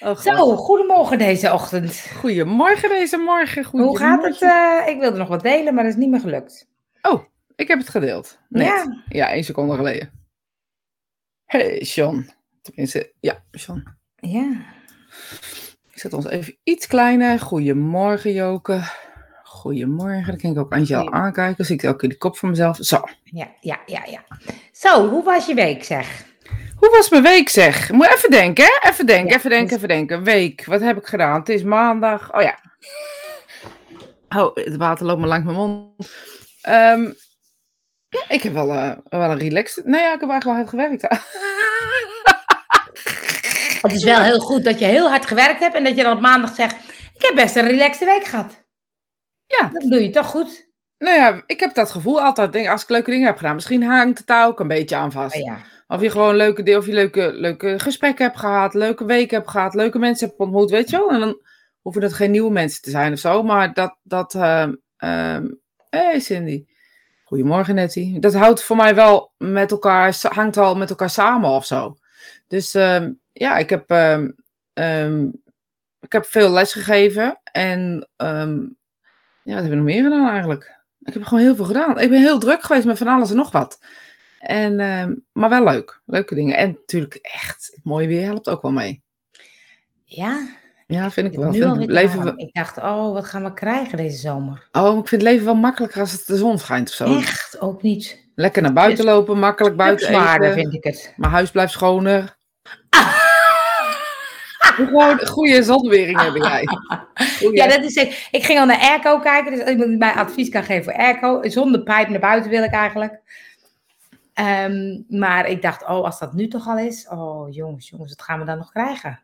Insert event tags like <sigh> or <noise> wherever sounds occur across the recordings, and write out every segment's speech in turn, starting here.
Oh. Zo, goedemorgen deze ochtend. Goedemorgen deze morgen. Hoe gaat het? eh, ik wilde nog wat delen, maar dat is niet meer gelukt. Oh, ik heb het gedeeld. Net. Ja. Ja, één seconde geleden. Hey, Sean. Tenminste, ja, Sean. Ja. Ik zet ons even iets kleiner. Goedemorgen, Joke. Goedemorgen. Dan kan ik ook Angel aankijken. Zie ik ook in de kop van mezelf. Zo. Ja, ja, ja, ja. Zo, hoe was je week zeg? Hoe was mijn week, zeg? Moet even denken, hè? Even denken, Ja, even denken, dus- even denken. Week, wat heb ik gedaan? Het is maandag. Oh ja. <laughs> Oh, het water loopt me langs mijn mond. Ehm, ja, ik heb wel, eh, wel een relaxed... Nee, ja, ik heb eigenlijk wel hard gewerkt. <laughs> Het is wel heel goed dat je heel hard gewerkt hebt en dat je dan op maandag zegt, ik heb best een relaxte week gehad. Ja. Dat doe je toch goed? Nou ja, ik heb dat gevoel altijd. Denk, als ik leuke dingen heb gedaan, misschien hangt het daar ook een beetje aan vast. Oh ja. Of je gewoon leuke, of je leuke, leuke gesprekken hebt gehad, leuke weken hebt gehad, leuke mensen hebt ontmoet, weet je wel. En dan hoeven het geen nieuwe mensen te zijn of zo, maar dat, dat, ehm hey Cindy. Goedemorgen Nettie. Dat houdt voor mij wel met elkaar, hangt wel met elkaar samen of zo. Dus ehm, ja, ik heb, ik heb veel les gegeven en ehm, ja, wat heb ik nog meer gedaan eigenlijk? Ik heb gewoon heel veel gedaan. Ik ben heel druk geweest met van alles en nog wat. En, ehm, maar wel leuk. Leuke dingen. En natuurlijk echt, het mooie weer helpt ook wel mee. Ja, Ja, vind ik wel. nu Vind het leven wel- Ik dacht, oh, wat gaan we krijgen deze zomer? Oh, ik vind het leven wel makkelijker als het de zon schijnt of zo. Echt ook niet. Lekker naar buiten Dus- lopen, makkelijk buiten eten. vind ik het. Mijn huis blijft schoner. <laughs> Gewoon goede zonwering hebben jij. Goeie. Ja, dat is het. Ik ging al naar airco kijken, dus iemand die mij advies kan geven voor airco. Zonder pijp naar buiten wil ik eigenlijk. Ehm, maar ik dacht, oh, als dat nu toch al is. Oh, jongens, jongens, wat gaan we dan nog krijgen?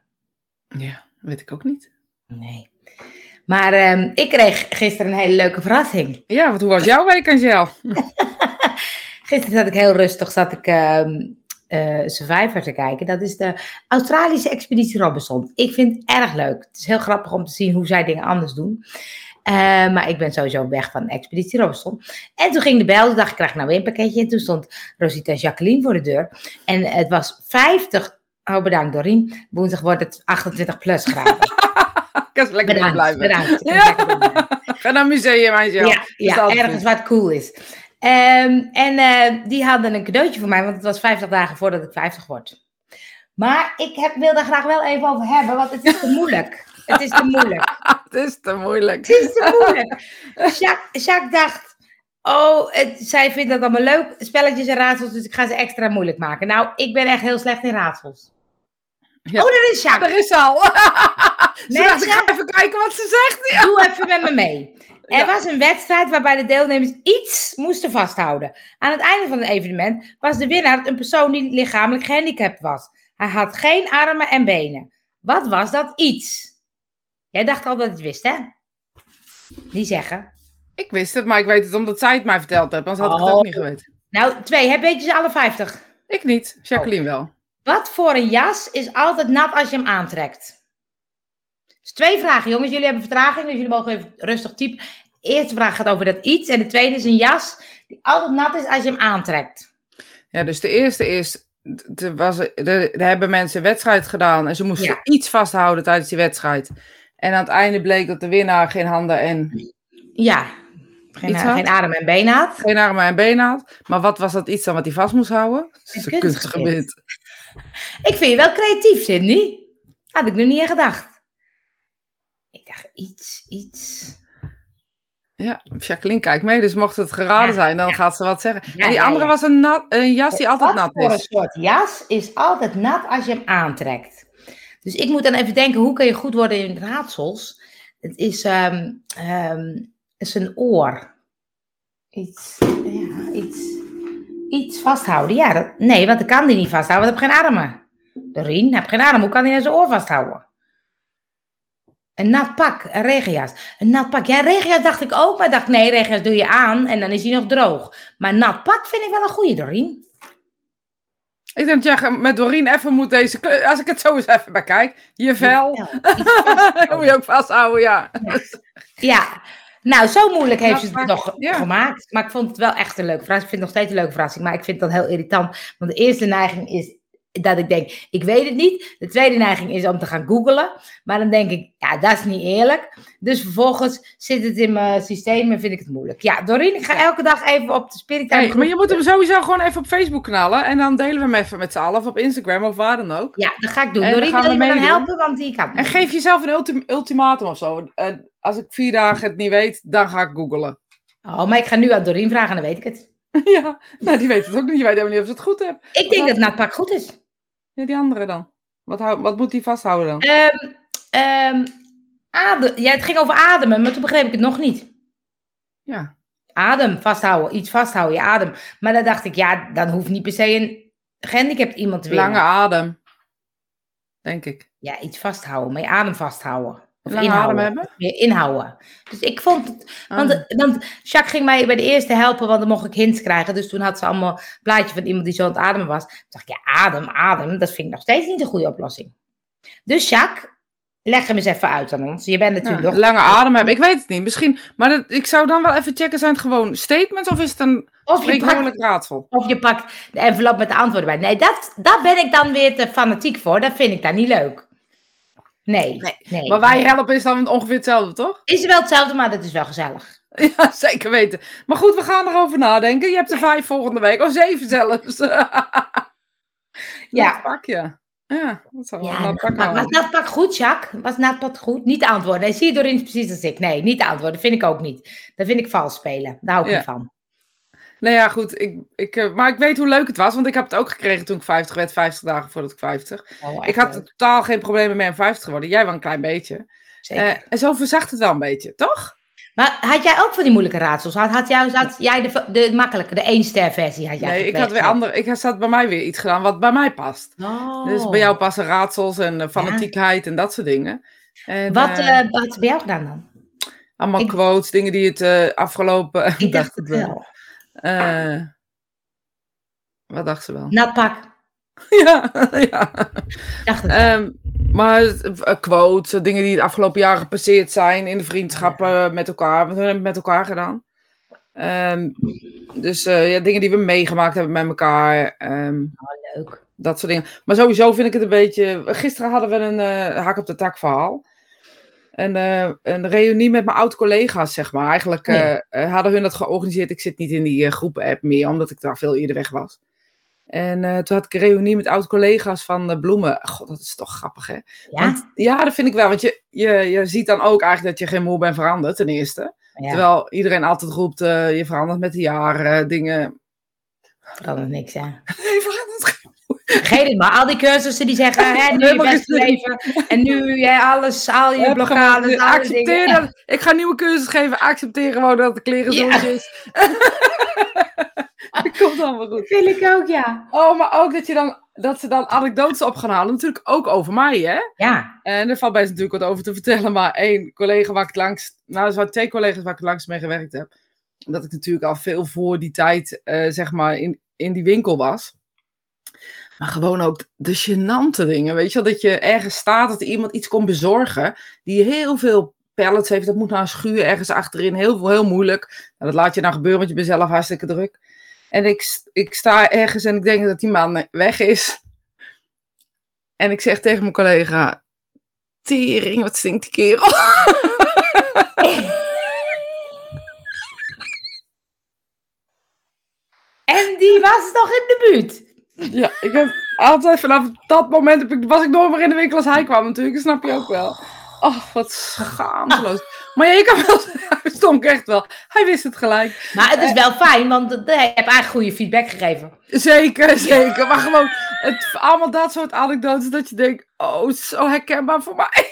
Ja, weet ik ook niet. Nee. Maar ehm, ik kreeg gisteren een hele leuke verrassing. Ja, want hoe was jouw week, Angel? <laughs> Gisteren zat ik heel rustig, zat ik ehm eh, Survivor te kijken. Dat is de Australische Expeditie Robinson. Ik vind het erg leuk. Het is heel grappig om te zien hoe zij dingen anders doen. Eh, maar ik ben sowieso weg van Expeditie Robinson. En toen ging de bel, toen dacht ik, krijg nou weer een pakketje. En toen stond Rosita en Jacqueline voor de deur. En het was 50, oh bedankt Dorien, woensdag wordt het 28 plus graden. <laughs> Ik kan lekker Bedankt, blijven. bedankt. Ja. <laughs> Ga naar een museum, Angel. Ja, ja ergens het cool is. Ehm, en eh, die hadden een cadeautje voor mij, want het was 50 dagen voordat ik 50 word. Maar ik heb, wil daar graag wel even over hebben, want het is te moeilijk. <laughs> Het is te moeilijk. Het is te moeilijk. Het is te moeilijk. Jacques, Jacques dacht, oh, het, zij vindt dat allemaal leuk, spelletjes en raadsels, dus ik ga ze extra moeilijk maken. Nou, ik ben echt heel slecht in raadsels. Ja. Oh, daar is Jacques. Er is ze al. <laughs> Ze Mensen? dacht, ik ga even kijken wat ze zegt. Ja. Doe even met me mee. Er Ja. was een wedstrijd waarbij de deelnemers iets moesten vasthouden. Aan het einde van het evenement was de winnaar een persoon die lichamelijk gehandicapt was. Hij had geen armen en benen. Wat was dat iets? Jij dacht al dat je het wist, hè? Niet zeggen. Ik wist het, maar ik weet het omdat zij het mij verteld heeft. Anders had ik het Oh. ook niet geweten. Nou, twee. Heb weet je ze alle 50? Ik niet. Jacqueline wel. Wat voor een jas is altijd nat als je hem aantrekt? Dus twee vragen, jongens. Jullie hebben vertraging, dus jullie mogen even rustig typen. De eerste vraag gaat over dat iets. En de tweede is een jas die altijd nat is als je hem aantrekt. Ja, dus de eerste is... Er, was, er, er hebben mensen een wedstrijd gedaan en ze moesten Ja. iets vasthouden tijdens die wedstrijd. En aan het einde bleek dat de winnaar geen handen en Ja, geen, geen adem en been had. geen armen en benen had. Maar wat was dat iets dan wat hij vast moest houden? Een kunstgebied. Ik vind je wel creatief, Cindy. Had ik nu niet aan gedacht. Ik dacht, iets, iets. Ja, Jacqueline kijkt mee, dus mocht het geraden Ja, zijn, dan gaat ze wat zeggen. Ja, en die andere ja. was een, nat, een jas die altijd nat voor een is. soort jas is altijd nat als je hem aantrekt? Dus ik moet dan even denken, hoe kun je goed worden in raadsels? Het is, ehm ehm, het is een oor. Iets, ja, iets, iets vasthouden. Ja, dat, nee, want dan kan die niet vasthouden, want hij heeft geen armen. De Rien heeft geen armen, hoe kan hij nou zijn oor vasthouden? Een nat pak, een regenjas. Een nat pak. Ja, regenjas dacht ik ook, maar ik dacht, nee, regenjas doe je aan en dan is hij nog droog. Maar nat pak vind ik wel een goede, Doreen. Ik denk dat jij met Doreen even moet deze... kleur- Als ik het zo eens even bekijk. Je vel. Ja. Dat moet je ook vasthouden, ja. Ja, nou, zo moeilijk heeft Dat ze het nog ja. gemaakt. Maar ik vond het wel echt een leuke verrassing. Ik vind het nog steeds een leuke verrassing. Maar ik vind dan heel irritant. Want de eerste neiging is dat ik denk, ik weet het niet. De tweede neiging is om te gaan googlen. Maar dan denk ik, ja, dat is niet eerlijk. Dus vervolgens zit het in mijn systeem en vind ik het moeilijk. Ja, Doreen, ik ga elke dag even op de spirituele Hey, maar je moet hem sowieso gewoon even op Facebook knallen. En dan delen we hem even met z'n allen. Of op Instagram of waar dan ook. Ja, dat ga ik doen. En dan Doreen, wil je me helpen? Want die kan En geef jezelf een ultim- ultimatum of zo. Eh, als ik vier dagen het niet weet, dan ga ik googlen. Oh, maar ik ga nu aan Doreen vragen en dan weet ik het. <laughs> ja, nou die weet het ook niet. Je weet helemaal niet of ze het goed hebben. Ik denk dat naadpak goed is. Ja, die andere dan. Wat, hou, wat moet die vasthouden dan? Ehm ehm adem. Ja, het ging over ademen, maar toen begreep ik het nog niet. Ja. Adem vasthouden, iets vasthouden, je adem. Maar dan dacht ik, ja, dan hoeft niet per se een gehandicapt iemand te winnen. Lange adem. Denk ik. Ja, iets vasthouden, maar je adem vasthouden. Of Lange inhouden. adem hebben? Meer inhouden. Dus ik vond het, Ah. want, want Jacques ging mij bij de eerste helpen, want dan mocht ik hints krijgen. Dus toen had ze allemaal een plaatje van iemand die zo aan het ademen was. Toen dacht ik, ja, adem, adem, dat vind ik nog steeds niet een goede oplossing. Dus Jacques, leg hem eens even uit aan ons. Je bent natuurlijk Ja, nog... lange adem hebben. Ik weet het niet. Misschien. Maar dat, ik zou dan wel even checken. Zijn het gewoon statements of is het een Of je, spreekwoordelijk pakt, raadsel? of je pakt de envelop met de antwoorden bij. Nee, dat, daar ben ik dan weer te fanatiek voor. Dat vind ik dan niet leuk. Nee, Nee, nee. Maar wij helpen is dan ongeveer hetzelfde, toch? Is wel hetzelfde, maar dat is wel gezellig. <laughs> Ja, zeker weten. Maar goed, we gaan erover nadenken. Je hebt er vijf volgende week. Of zeven zelfs. <laughs> Ja. Dat pak je. Ja, dat zou wel Ja, pak was houden. naadpak goed, Jacques? Was naadpak goed? Niet antwoorden. Nee, zie je Doreen precies als ik. Nee, niet antwoorden. vind ik ook niet. Dat vind ik vals spelen. Daar hou ik Ja. niet van. Nou ja, goed. Ik, ik, eh, maar ik weet hoe leuk het was. Want ik heb het ook gekregen toen ik 50 werd. 50 dagen voordat ik 50. Oh, echt Ik had leuk. totaal geen problemen meer om 50 geworden. Jij wel een klein beetje. Zeker. Eh, en zo verzacht het wel een beetje, toch? maar had jij ook van die moeilijke raadsels? Had, had, jij, had jij de, de makkelijke, de één ster versie? Had jij nee, ik had weer andere. Ik had bij mij weer iets gedaan wat bij mij past. Oh. Dus bij jou passen raadsels en eh, fanatiekheid en dat soort dingen. En, Wat, eh, wat bij jou gedaan dan? allemaal ik- quotes, dingen die het afgelopen. Ik <laughs> dacht het wel. Eh, wat dacht ze wel? Naadpak. <laughs> ja, ja. Dacht. Ehm, maar eh, quotes, dingen die het afgelopen jaar gepasseerd zijn in de vriendschappen met elkaar. Wat hebben we met elkaar gedaan? Ehm, dus eh, ja, dingen die we meegemaakt hebben met elkaar. ehm, Leuk. dat soort dingen. Maar sowieso vind ik het een beetje. Gisteren hadden we een eh, hak op de tak verhaal. En, eh, een reunie met mijn oud-collega's, zeg maar. Eigenlijk eh, ja. eh, hadden hun dat georganiseerd. Ik zit niet in die eh, groepen-app meer, omdat ik daar veel eerder weg was. En toen had ik een reunie met oud-collega's van Bloemen. God, dat is toch grappig, hè? Ja? Want, ja, dat vind ik wel. Want je, je, je ziet dan ook eigenlijk dat je geen moe bent veranderd, ten eerste. ja, Terwijl iedereen altijd roept, je verandert met de jaren, dingen. verandert niks, hè. <laughs> Nee, verandert geen het maar. Al die cursussen die zeggen, <laughs> hè, nu je geen- leven. En nu jij alles, al je blokkades, alle accepteer dat. Ik ga nieuwe cursus geven. Accepteer gewoon dat de kleren zo Ja. is. <laughs> Dat komt allemaal goed. Vind ik ook, ja. Oh, maar ook dat, je dan, dat ze dan anekdotes op gaan halen. Natuurlijk ook over mij, hè? Ja, En er valt best natuurlijk wat over te vertellen. Maar één collega waar ik langs... Nou, er waren twee collega's waar ik langs mee gewerkt heb. Dat ik natuurlijk al veel voor die tijd, eh, zeg maar, in, in die winkel was. Maar gewoon ook de gênante dingen, weet je wel. Dat je ergens staat, dat iemand iets komt bezorgen. Die heel veel pallets heeft. Dat moet naar een schuur ergens achterin. Heel, veel- heel moeilijk. Nou, dat laat je nou gebeuren, want je bent zelf hartstikke druk. En ik, ik sta ergens en ik denk dat die man weg is. En ik zeg tegen mijn collega... Tering, wat stinkt die kerel. <laughs> en die was toch in de buurt. Ja, ik heb altijd vanaf dat moment heb ik, was ik nooit meer in de winkel als hij kwam natuurlijk. Dat snap je ook wel. Oh, wat schaamteloos. Maar ja, je kan wel <laughs> hij stonk echt wel. Hij wist het gelijk. Maar het is wel fijn, want je hebt eigenlijk goede feedback gegeven. Zeker, zeker. Maar gewoon, het, allemaal dat soort anekdotes dat je denkt, oh, zo herkenbaar voor mij.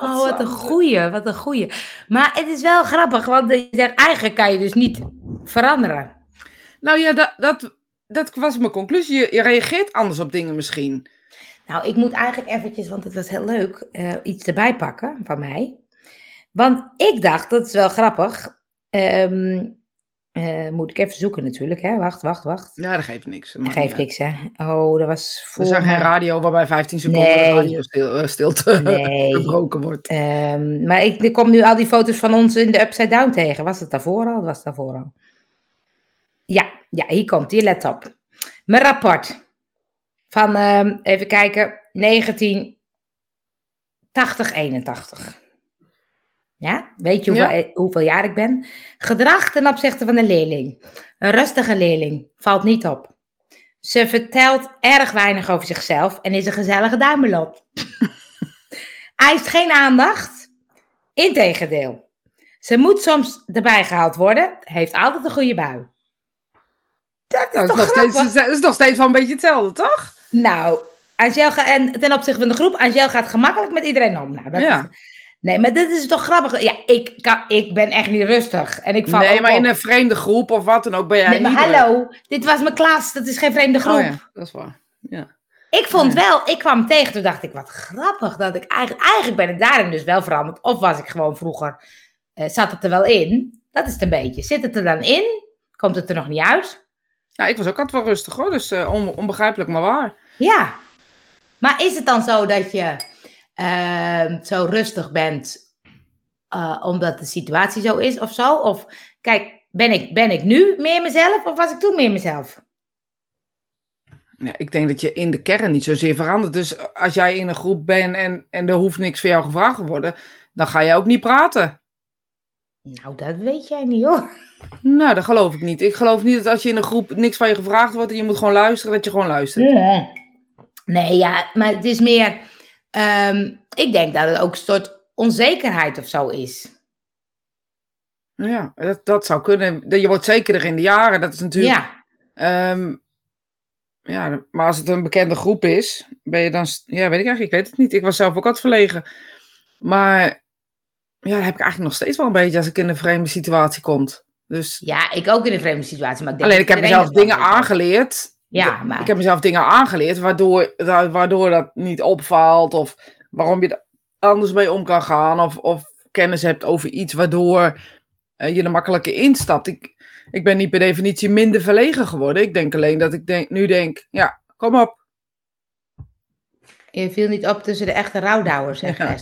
Oh, wat een goeie, wat een goeie. Maar het is wel grappig, want je zegt, eigenlijk kan je dus niet veranderen. Nou ja, dat, dat, dat was mijn conclusie. Je, je reageert anders op dingen misschien. Nou, ik moet eigenlijk eventjes, want het was heel leuk, eh, iets erbij pakken van mij. Want ik dacht, dat is wel grappig. Ehm, eh, moet ik even zoeken natuurlijk, hè? Wacht, wacht, wacht. Ja, dat geeft niks. Dat geeft niks, hè? Oh, dat was voor Er zijn geen radio waarbij 15 seconden Nee. de radio stil, eh, stilte <laughs> Nee. gebroken wordt. Ehm, maar ik, ik kom nu al die foto's van ons in de Upside Down tegen. Was het daarvoor al? Was het daarvoor al? Ja, ja hier komt ie. Let op. Mijn rapport. Van, ehm, even kijken, 1980, 81. Ja, weet je hoeveel, Ja. eh, hoeveel jaar ik ben? Gedrag ten opzichte van een leerling. Een rustige leerling, valt niet op. Ze vertelt erg weinig over zichzelf en is een gezellige duimelot. <laughs> Eist geen aandacht. Integendeel. Ze moet soms erbij gehaald worden, heeft altijd een goede bui. Dat is is, toch nog steeds, grappig? dat is nog steeds wel een beetje hetzelfde, toch? Nou, Angel en ten opzichte van de groep, Angel gaat gemakkelijk met iedereen om. Nou, dat Ja. is- nee, maar dit is toch grappig. Ja, ik, kan, ik ben echt niet rustig. En ik val Nee, maar op. in een vreemde groep of wat dan ook ben jij Nee, maar hallo, dit was mijn klas, dat is geen vreemde groep. Oh ja, dat is waar. Ja. Ik vond wel, ik kwam tegen, toen dacht ik, wat grappig dat ik eigenlijk, eigenlijk ben ik daarin dus wel veranderd. Of was ik gewoon vroeger, eh, zat het er wel in? Dat is het een beetje. Zit het er dan in? Komt het er nog niet uit? Ja, ik was ook altijd wel rustig hoor, dus eh, on- onbegrijpelijk maar waar. Ja. Maar is het dan zo dat je ehm, zo rustig bent eh, omdat de situatie zo is of zo? Of kijk, ben ik, ben ik nu meer mezelf of was ik toen meer mezelf? Ja, ik denk dat je in de kern niet zozeer verandert. Dus als jij in een groep bent en, en er hoeft niks van jou gevraagd te worden, dan ga je ook niet praten. Nou, dat weet jij niet hoor. Nou, dat geloof ik niet. Ik geloof niet dat als je in een groep niks van je gevraagd wordt en je moet gewoon luisteren, dat je gewoon luistert. Nee. Nee, ja, maar het is meer. ehm, ik denk dat het ook een soort onzekerheid of zo is. Ja, dat, dat zou kunnen. Je wordt zekerder in de jaren. Dat is natuurlijk. Ja. Ehm, ja, maar als het een bekende groep is, ben je dan. Ja, weet ik eigenlijk. Ik weet het niet. Ik was zelf ook altijd verlegen. Maar ja, heb ik eigenlijk nog steeds wel een beetje als ik in een vreemde situatie kom. Dus ja, ik ook in een vreemde situatie. Maar ik denk alleen ik heb mezelf dingen aangeleerd. Ja, maar. Ik heb mezelf dingen aangeleerd waardoor, waardoor dat niet opvalt. Of waarom je er anders mee om kan gaan. Of, of kennis hebt over iets waardoor eh, je er makkelijker instapt. Ik, ik ben niet per definitie minder verlegen geworden. Ik denk alleen dat ik denk, nu denk, ja, kom op. Je viel niet op tussen de echte rouwdouwers, zegt Ja.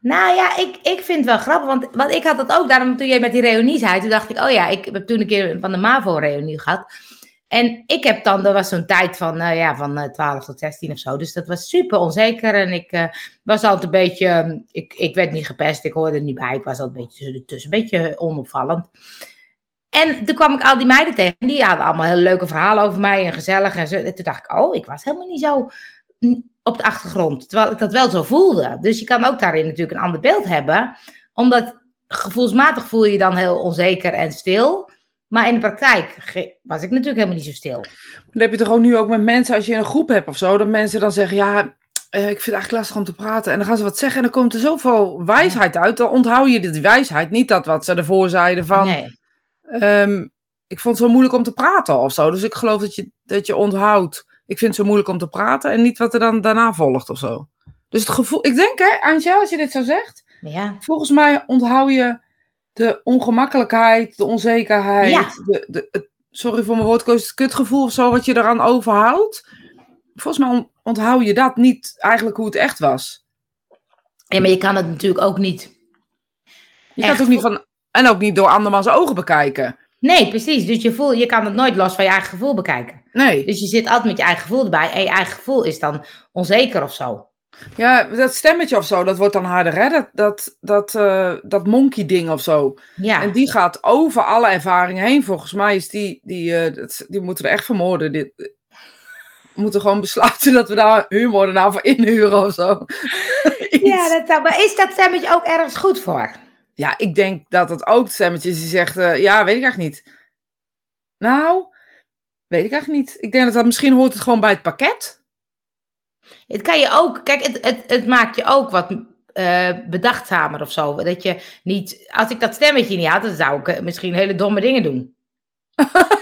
Nou ja, ik, ik vind het wel grappig, want, want ik had dat ook. Daarom toen jij met die reunie zei, toen dacht ik, oh ja, ik heb toen een keer van de MAVO-reunie gehad. En ik heb dan, dat was zo'n tijd van, nou ja, van eh, 12 tot 16 of zo. Dus dat was super onzeker. En ik eh, was altijd een beetje, eh, ik, ik werd niet gepest, ik hoorde er niet bij. Ik was altijd een beetje ertussen, een beetje onopvallend. En toen kwam ik al die meiden tegen. en Die hadden allemaal hele leuke verhalen over mij en gezellig. En, zo. en toen dacht ik, oh, ik was helemaal niet zo op de achtergrond. Terwijl ik dat wel zo voelde. Dus je kan ook daarin natuurlijk een ander beeld hebben. Omdat gevoelsmatig voel je je dan heel onzeker en stil. Maar in de praktijk was ik natuurlijk helemaal niet zo stil. Dan heb je toch ook nu ook met mensen, als je een groep hebt of zo, dat mensen dan zeggen, ja, eh, ik vind het eigenlijk lastig om te praten. En dan gaan ze wat zeggen en dan komt er zoveel wijsheid uit. Dan onthoud je die wijsheid, niet dat wat ze ervoor zeiden van, Nee. ehm, ik vond het zo moeilijk om te praten of zo. Dus ik geloof dat je, dat je onthoudt, ik vind het zo moeilijk om te praten en niet wat er dan daarna volgt of zo. Dus het gevoel, ik denk hè, Anja, als je dit zo zegt, Ja. volgens mij onthoud je de ongemakkelijkheid, de onzekerheid, Ja. de, de, het, sorry voor mijn woordkeus, het kutgevoel of zo wat je eraan overhoudt. Volgens mij on- onthoud je dat niet eigenlijk hoe het echt was. ja, maar je kan het natuurlijk ook niet. Je Echt kan het ook niet van, en ook niet door andermans ogen bekijken. Nee, precies. Dus je, voel, je kan het nooit los van je eigen gevoel bekijken. Nee, Dus je zit altijd met je eigen gevoel erbij. En je eigen gevoel is dan onzeker of zo. ja, dat stemmetje of zo, dat wordt dan harder, hè? Dat, dat, dat, eh, dat monkey ding of zo. Ja. En die gaat over alle ervaringen heen. Volgens mij is die, die, eh, dat, die moeten we echt vermoorden. Dit, we moeten gewoon besluiten dat we daar humor nou voor inhuren of zo. <laughs> Ja, dat, zou- maar is dat stemmetje ook ergens goed voor? Ja, ik denk dat het ook het stemmetje is die zegt, eh, ja, weet ik eigenlijk niet. Nou, weet ik eigenlijk niet. Ik denk dat dat misschien hoort het gewoon bij het pakket. Het kan je ook, kijk, het, het, het maakt je ook wat eh, bedachtzamer of zo. Dat je niet, als ik dat stemmetje niet had, dan zou ik eh, misschien hele domme dingen doen. <laughs>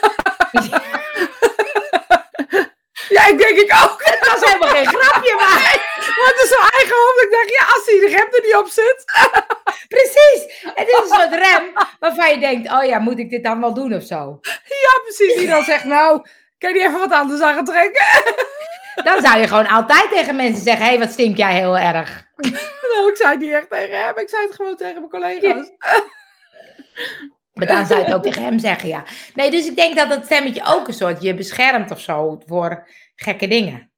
Ja, ik denk ik ook. <laughs> Het was helemaal geen grapje, maar <laughs> Maar het is zo eigen hoofd. Ik dacht, ja, als die de rem er niet op zit. Precies. Het is een soort rem waarvan je denkt, oh ja, moet ik dit dan wel doen of zo? Ja, precies. Die dan zegt, nou, kan je even wat anders aan gaan trekken? Dan zou je gewoon altijd tegen mensen zeggen, hé, hey, wat stink jij heel erg. <laughs> Nou, ik zei het niet echt tegen hem. Ik zei het gewoon tegen mijn collega's. Maar dan zou je het ook tegen hem zeggen, ja. Nee, dus ik denk dat dat stemmetje ook een soort je beschermt of zo voor gekke dingen.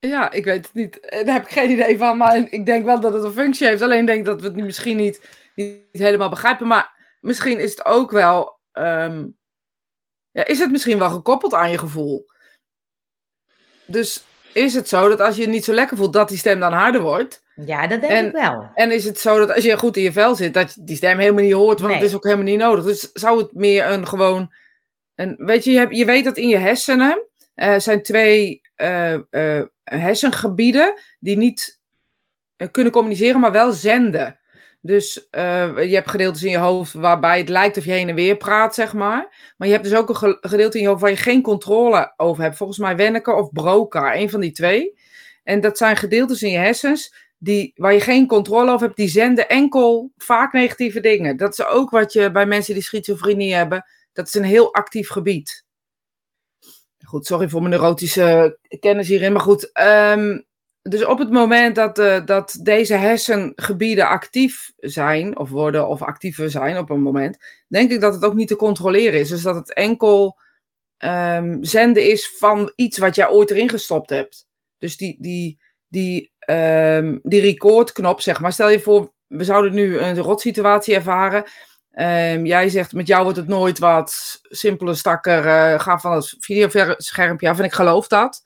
Ja, ik weet het niet. Eh, Daar heb ik geen idee van. Maar ik denk wel dat het een functie heeft. Alleen denk dat we het misschien niet, niet helemaal begrijpen. Maar misschien is het ook wel. ehm, ja, is het misschien wel gekoppeld aan je gevoel? Dus is het zo dat als je je niet zo lekker voelt, dat die stem dan harder wordt? Ja, dat denk En- ik wel. En is het zo dat als je goed in je vel zit, dat je die stem helemaal niet hoort, want Nee. het is ook helemaal niet nodig. Dus zou het meer een gewoon. Een, weet je, je, hebt, je weet dat in je hersenen eh, zijn twee eh, hersengebieden die niet eh, kunnen communiceren, maar wel zenden. Dus eh, je hebt gedeeltes in je hoofd waarbij het lijkt of je heen en weer praat, zeg maar. Maar je hebt dus ook een ge- gedeelte in je hoofd waar je geen controle over hebt. Volgens mij Wenneke of Broca, een van die twee. En dat zijn gedeeltes in je hersens die, waar je geen controle over hebt, die zenden enkel vaak negatieve dingen. Dat is ook wat je bij mensen die schizofrenie hebben. Dat is een heel actief gebied. Goed, sorry voor mijn neurotische kennis hierin. Maar goed, ehm, dus op het moment dat, eh, dat deze hersengebieden actief zijn, of worden, of actiever zijn op een moment, denk ik dat het ook niet te controleren is. Dus dat het enkel ehm, zenden is van iets wat jij ooit erin gestopt hebt. Dus die, die, die, ehm, die recordknop, zeg maar. Stel je voor, we zouden nu een rotsituatie ervaren. Ehm, jij zegt, met jou wordt het nooit wat. Simpele stakker, eh, ga van het videoschermpje af en ik geloof dat.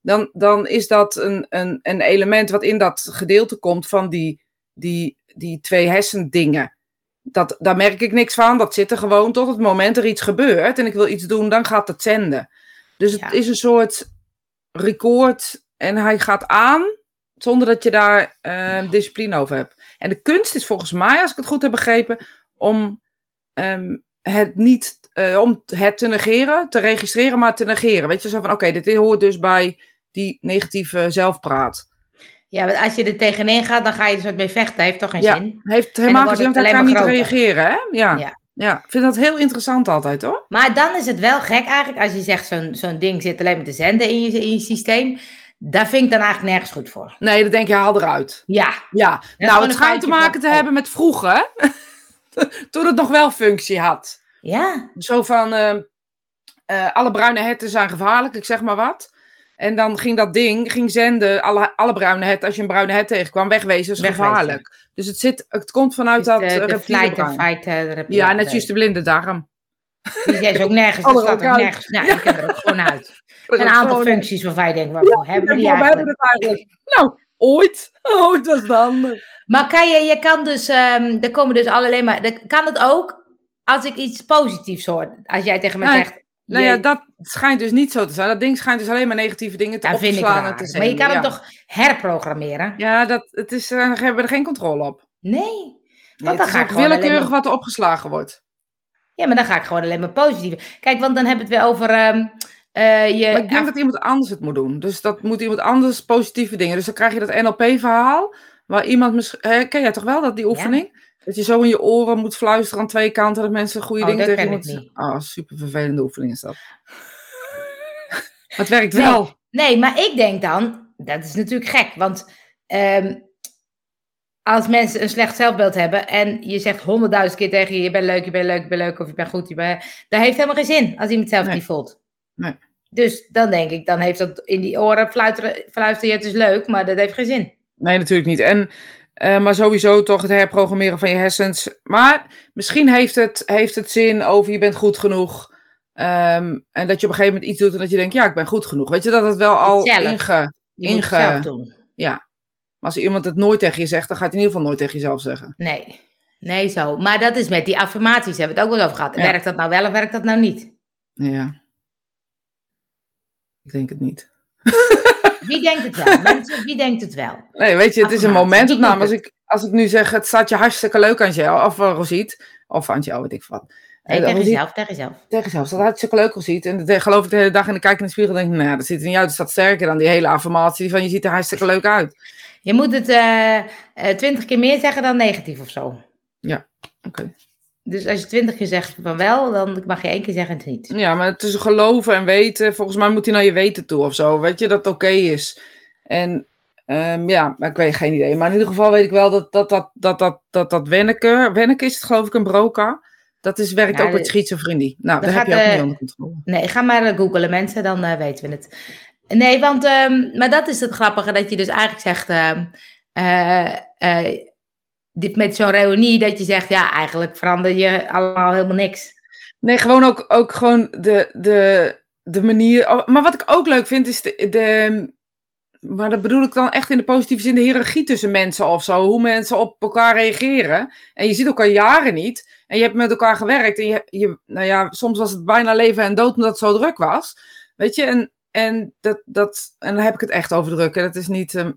Dan, dan is dat een, een, een element wat in dat gedeelte komt van die, die, die twee hersendingen. Dat, daar merk ik niks van. Dat zit er gewoon tot het moment er iets gebeurt. En ik wil iets doen, dan gaat het zenden. Dus het Ja. is een soort record en hij gaat aan zonder dat je daar eh, discipline over hebt. En de kunst is volgens mij, als ik het goed heb begrepen, om ehm, het niet eh, om het te negeren, te registreren, maar te negeren. Weet je, zo van oké, dit hoort dus bij die negatieve zelfpraat. Ja, want als je er tegenin gaat, dan ga je er soort mee vechten. Heeft toch geen Ja. zin? Heeft helemaal geen zin, want hij kan niet groter. reageren, hè? Ja. Ja. ja. Ik vind dat heel interessant altijd, hoor. Maar dan is het wel gek eigenlijk, als je zegt zo'n zo'n ding zit alleen maar te zenden in je, in je systeem. Daar vind ik dan eigenlijk nergens goed voor. Nee, dan denk je, haal eruit. Ja, Ja, nou, het schijnt te maken te hebben met vroeger, <laughs> <laughs> toen het nog wel functie had. ja, Zo van, eh, eh, alle bruine herten zijn gevaarlijk, ik zeg maar wat. En dan ging dat ding, ging zenden, alle, alle bruine herten, als je een bruine hert tegenkwam, wegwezen is Wegwezen. gevaarlijk. Dus het, zit, het komt vanuit Dus dat de, eh, de flight brein. and fight. eh, de Ja, net de blinde darm. Die is ook nergens, <laughs> dat staat ook nergens. Nou, die kunnen er ook gewoon uit. <laughs> Een aantal functies waarvan je denkt, waarvoor hebben we die Ja, we hebben eigenlijk? het eigenlijk. Nou, ooit. Ooit was dan. Maar kan je, je kan dus, ehm er komen dus alleen maar, er- kan het ook als ik iets positiefs hoor? Als jij tegen me zegt, Nou je- ja, dat schijnt dus niet zo te zijn. Dat ding schijnt dus alleen maar negatieve dingen te dat vind ik en te Maar je kan ja. toch herprogrammeren? Ja, dat, het is, eh, we hebben er geen controle op. Nee. Nee, dan het ga ik willekeurig maar- wat er opgeslagen wordt. Ja, maar dan ga ik gewoon alleen maar positief. Kijk, want dan hebben we het weer over ehm, eh, je... Maar ik denk dat iemand anders het moet doen. Dus dat moet iemand anders positieve dingen. Dus dan krijg je dat NLP-verhaal. Waar iemand misschien. Ken jij toch wel dat die oefening? Dat je zo in je oren moet fluisteren aan twee kanten. Dat mensen goede Oh, dingen dat tegen ken je moeten zeggen. Oh, super vervelende oefening is dat. <laughs> maar het werkt Nee. wel. Nee, maar ik denk dan, dat is natuurlijk gek, want ehm, als mensen een slecht zelfbeeld hebben en je zegt honderdduizend keer tegen je, je bent leuk, je bent leuk, je bent leuk, of je bent goed, je bent... Dat heeft helemaal geen zin als iemand zelf Nee. niet voelt. Nee. Dus dan denk ik, dan heeft dat in die oren fluisteren, fluisteren je, het is leuk, maar dat heeft geen zin. Nee, natuurlijk niet. En, eh, maar sowieso toch het herprogrammeren van je hersens. Maar misschien heeft het, heeft het zin over je bent goed genoeg. Ehm, en dat je op een gegeven moment iets doet en dat je denkt, ja, ik ben goed genoeg. Weet je, dat het wel al Zelf. inge... Je Inge- zelf doen. Ja. Maar als iemand het nooit tegen je zegt, dan gaat hij in ieder geval nooit tegen jezelf zeggen. Nee. Nee, zo. Maar dat is met die affirmaties, hebben we het ook wel over gehad. Ja. Werkt dat nou wel of werkt dat nou niet? Ja. Ik denk het niet. <laughs> Wie denkt het wel? Mensen, wie denkt het wel? Nee, weet je, het is een momentopname. Als ik, als ik nu zeg, het staat je hartstikke leuk aan jou, of uh, Rosiet, of aan jou, weet ik wat. Nee, Eh, tegen jezelf, tegen jezelf. tegen jezelf. Het staat hartstikke leuk Rosiet. En dat geloof ik de hele dag en dan kijk in de spiegel en denk ik, nou, ja, dat ziet er niet uit. Het staat sterker dan die hele affirmatie van je ziet er hartstikke leuk uit. Je moet het eh, eh, twintig keer meer zeggen dan negatief of zo. Oké. Dus als je twintig keer zegt van wel, dan mag je één keer zeggen het niet. Ja, maar tussen geloven en weten, volgens mij moet hij naar je weten toe of zo. Weet je, dat het oké is. En ehm, ja, maar ik weet geen idee. Maar in ieder geval weet ik wel dat dat, dat, dat, dat, dat, dat Wenneke, Wenneke is het geloof ik een broca. Dat is, werkt Ja, ook met schizofrenie. Nou, daar heb je ook niet onder controle. Nee, ga maar eh, googelen mensen, dan eh, weten we het. Nee, want, ehm, maar dat is het grappige, dat je dus eigenlijk zegt, eh, dit met zo'n reunie, dat je zegt, ja, eigenlijk verander je allemaal helemaal niks. Nee, gewoon ook, ook gewoon de, de, de manier. oh, Maar wat ik ook leuk vind, is de. Maar dat bedoel ik dan echt in de positieve zin, de hiërarchie tussen mensen of zo. Hoe mensen op elkaar reageren. En je ziet elkaar jaren niet. En je hebt met elkaar gewerkt. En je, nou ja, soms was het bijna leven en dood omdat het zo druk was. Weet je, en, en, dat, dat, en dan heb ik het echt over druk. En het is niet ehm,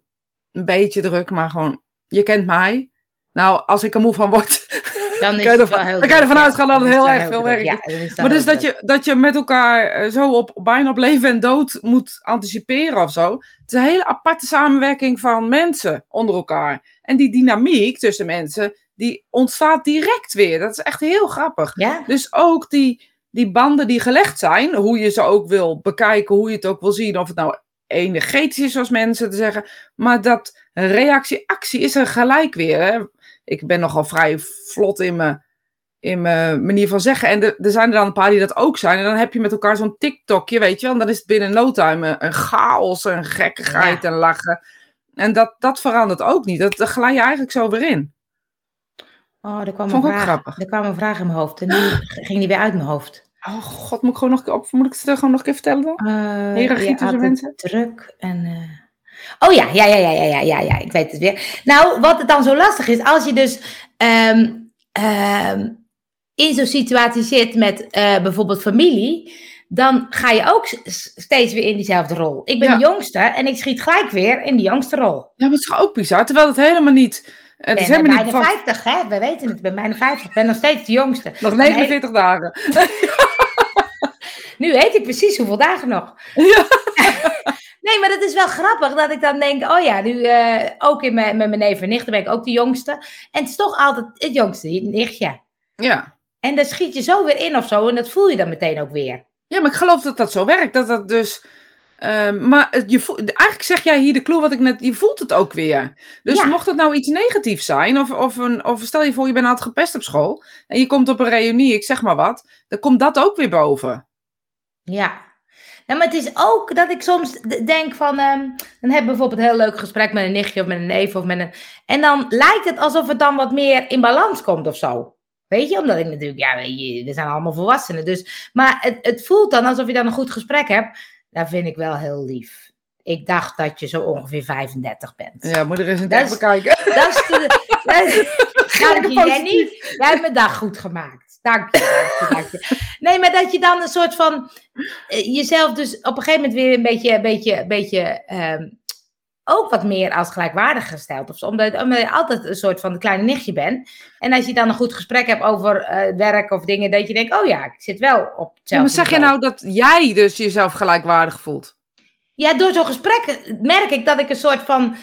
een beetje druk, maar gewoon, je kent mij. Nou, als ik er moe van word, Dan <laughs> is kan je ervan, dan kan je ervan druk, uitgaan ja. dat het heel erg veel werk is. Ja, Maar dus dat je, dat je met elkaar eh, zo op bijna op leven en dood moet anticiperen of zo. Het is een hele aparte samenwerking van mensen onder elkaar. En die dynamiek tussen mensen, die ontstaat direct weer. Dat is echt heel grappig. Ja, Dus ook die, die banden die gelegd zijn, hoe je ze ook wil bekijken, hoe je het ook wil zien, of het nou energetisch is, zoals mensen te zeggen. Maar dat reactie-actie is er gelijk weer. Hè? Ik ben nogal vrij vlot in mijn, in mijn manier van zeggen. En er, er zijn er dan een paar die dat ook zijn. En dan heb je met elkaar zo'n TikTokje, weet je wel. En dan is het binnen no time een, een chaos, een gekkigheid Ja. en lachen. En dat, dat verandert ook niet. Dat, dat glij je eigenlijk zo weer in. oh, er kwam, een Vond ook vraag, grappig. er kwam een vraag in mijn hoofd en nu <gasps> ging die weer uit mijn hoofd. Oh god, moet ik gewoon nog, een keer op, moet ik het gewoon nog een keer vertellen dan? Hiërarchie je tussen mensen? Druk en. eh, Oh ja, ja, ja, ja, ja, ja, ja, ik weet het weer. Nou, wat het dan zo lastig is, als je dus ehm, ehm, in zo'n situatie zit met eh, bijvoorbeeld familie, dan ga je ook steeds weer in diezelfde rol. Ik ben de jongste en ik schiet gelijk weer in de jongste rol. Ja, maar het is ook bizar, terwijl het helemaal niet... Het ben bijna niet 50, hè? We weten het, ik ben bijna 50. Ik ben nog steeds de jongste. Nog 49 dagen. <laughs> nu weet ik precies hoeveel dagen nog. Ja. <laughs> Nee, maar dat is wel grappig dat ik dan denk, oh ja, nu eh, ook in mijn, met mijn neef en nichten ben ik ook de jongste. En het is toch altijd het jongste, het nichtje. Ja. En daar schiet je zo weer in of zo en dat voel je dan meteen ook weer. ja, maar ik geloof dat dat zo werkt. Dat dat dus... ehm, maar je voelt, eigenlijk zeg jij hier de clue wat ik net... Je voelt het ook weer. Dus Ja. mocht het nou iets negatiefs zijn... Of, of, een, of stel je voor je bent altijd gepest op school... En je komt op een reunie, ik zeg maar wat... Dan komt dat ook weer boven. Ja. Nou, maar het is ook dat ik soms denk van, ehm, dan heb ik bijvoorbeeld een heel leuk gesprek met een nichtje of met een neef of met een... En dan lijkt het alsof het dan wat meer in balans komt of zo. Weet je, omdat ik natuurlijk, ja, weet je, we zijn allemaal volwassenen. Dus, maar het, het voelt dan alsof je dan een goed gesprek hebt. Dat vind ik wel heel lief. Ik dacht dat je zo ongeveer 35 bent. Ja, moet er eens een dag is- bekijken. Dat is de, dat is- dank je, Lekker Jenny. Jij hebt mijn dag goed gemaakt. Dank je, dank je. Nee, maar dat je dan een soort van eh, jezelf dus op een gegeven moment weer een beetje, een beetje, een beetje ehm, ook wat meer als gelijkwaardig gesteld. Of zo, omdat, omdat je altijd een soort van de kleine nichtje bent. En als je dan een goed gesprek hebt over eh, werk of dingen, dat je denkt, oh ja, ik zit wel op hetzelfde Ja, maar zeg je nou dat jij dus jezelf gelijkwaardig voelt? Ja, door zo'n gesprek merk ik dat ik een soort van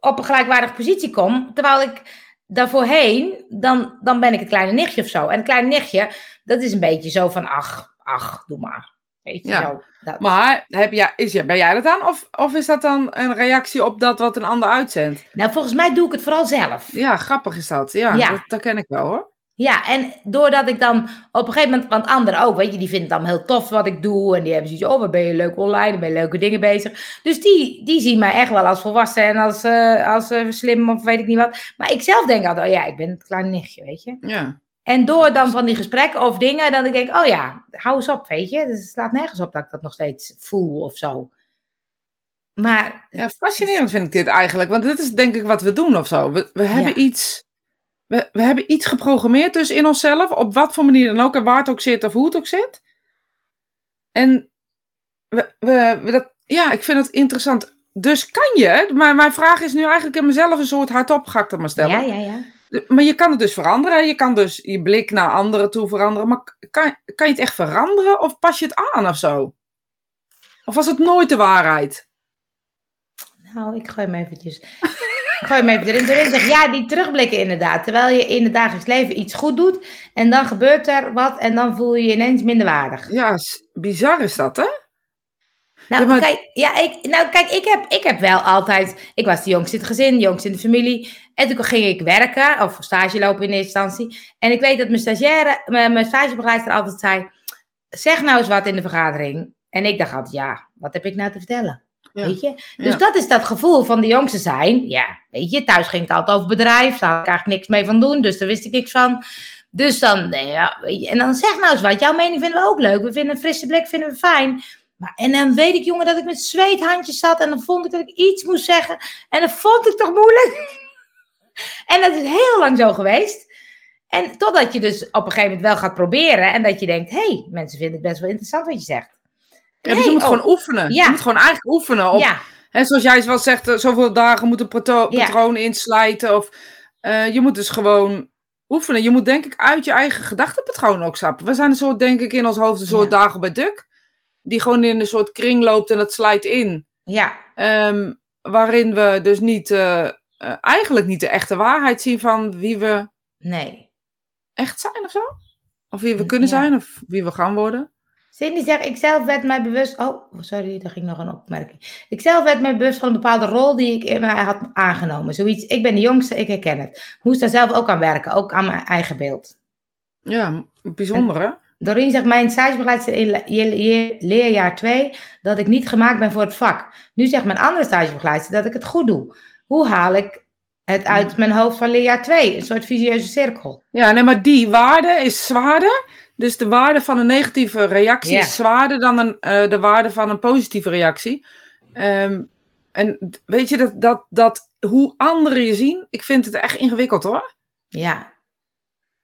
op een gelijkwaardige positie kom. Terwijl ik daarvoorheen, dan, dan ben ik het kleine nichtje of zo. En het kleine nichtje, dat is een beetje zo van, ach, ach, doe maar. Weet je Ja. zo. Dat. Maar heb jij, is, ben jij dat dan? Of, of is dat dan een reactie op dat wat een ander uitzendt? Nou, volgens mij doe ik het vooral zelf. Ja, grappig is dat. Ja, Ja. Dat, dat ken ik wel hoor. Ja, en doordat ik dan op een gegeven moment, want anderen ook, weet je, die vinden het dan heel tof wat ik doe. En die hebben zoiets, oh, wat ben je leuk online, dan ben je leuke dingen bezig. Dus die, die zien mij echt wel als volwassen en als, eh, als eh, slim of weet ik niet wat. Maar ik zelf denk altijd, oh ja, ik ben het kleine nichtje, weet je. Ja. En door dan van die gesprekken of dingen, dan denk ik, oh ja, hou eens op, weet je. Dus het slaat nergens op dat ik dat nog steeds voel of zo. Maar, ja, fascinerend vind ik dit eigenlijk. Want dit is denk ik wat we doen of zo. We, we hebben Ja. iets... We, we hebben iets geprogrammeerd dus in onszelf, op wat voor manier dan ook, en waar het ook zit of hoe het ook zit. En we, we, we dat, ja, ik vind het interessant. Dus kan je, maar mijn vraag is nu eigenlijk in mezelf een soort hardop, ga ik dat maar stellen. ja, ja, ja. Maar je kan het dus veranderen. Je kan dus je blik naar anderen toe veranderen. Maar kan, kan je het echt veranderen of pas je het aan of zo? Of was het nooit de waarheid? Nou, ik gooi hem eventjes. <laughs> Gooi hem even erin. erin zeg, ja, die terugblikken inderdaad. Terwijl je in het dagelijks leven iets goed doet. En dan gebeurt er wat. En dan voel je je ineens minder waardig. Ja, bizar is dat, hè? Nou, Ja, maar- kijk, ja, ik, nou, kijk ik, heb, ik heb wel altijd... Ik was de jongste in het gezin, de jongste in de familie. En toen ging ik werken, of stage lopen in eerste instantie. En ik weet dat mijn stagiaire, mijn, mijn stagebegeleidster altijd zei... Zeg nou eens wat in de vergadering. En ik dacht altijd, ja, wat heb ik nou te vertellen? Ja. Weet je? Dus Ja. dat is dat gevoel van de jongste zijn. Ja, weet je, thuis ging het altijd over bedrijf. Daar had ik eigenlijk niks mee van doen, dus daar wist ik niks van. Dus dan, ja, weet je, en dan zeg nou eens wat. Jouw mening vinden we ook leuk. We vinden een frisse blik vinden we fijn. Maar, en dan weet ik, jongen, dat ik met zweethandjes zat. En dan vond ik dat ik iets moest zeggen. En dat vond ik toch moeilijk. <laughs> en dat is heel lang zo geweest. En totdat je dus op een gegeven moment wel gaat proberen. En dat je denkt, hé, hey, mensen vinden het best wel interessant wat je zegt. Ja, dus je moet oh. gewoon oefenen. Ja. Je moet gewoon eigenlijk oefenen op, Ja, hè, zoals jij wel zegt, eh, zoveel dagen moeten pato- Ja. patronen inslijten. Of, eh, je moet dus gewoon oefenen. Je moet denk ik uit je eigen gedachtenpatroon ook stappen. We zijn een soort, denk ik, in ons hoofd een soort dagen bij Duk. Die gewoon in een soort kring loopt en dat slijt in. ja, Ehm, waarin we dus niet, eh, eigenlijk niet de echte waarheid zien van wie we nee. echt zijn of zo. Of wie we kunnen zijn of wie we gaan worden. Cindy zegt, ik zelf werd mij bewust... Oh, sorry, daar ging nog een opmerking. Ik zelf werd mij bewust van een bepaalde rol die ik in mij had aangenomen. Zoiets, ik ben de jongste, ik herken het. Moest daar zelf ook aan werken, ook aan mijn eigen beeld. Ja, bijzonder hè? Doreen zegt, mijn stagebegeleidster in leerjaar 2, dat ik niet gemaakt ben voor het vak. Nu zegt mijn andere stagebegeleidster dat ik het goed doe. Hoe haal ik het uit mijn hoofd van leerjaar 2? Een soort visieuze cirkel. Ja, nee, maar die waarde is zwaarder. Dus de waarde van een negatieve reactie is zwaarder dan een, eh, de waarde van een positieve reactie. Ehm, en weet je, dat, dat, dat hoe anderen je zien, ik vind het echt ingewikkeld hoor. Ja,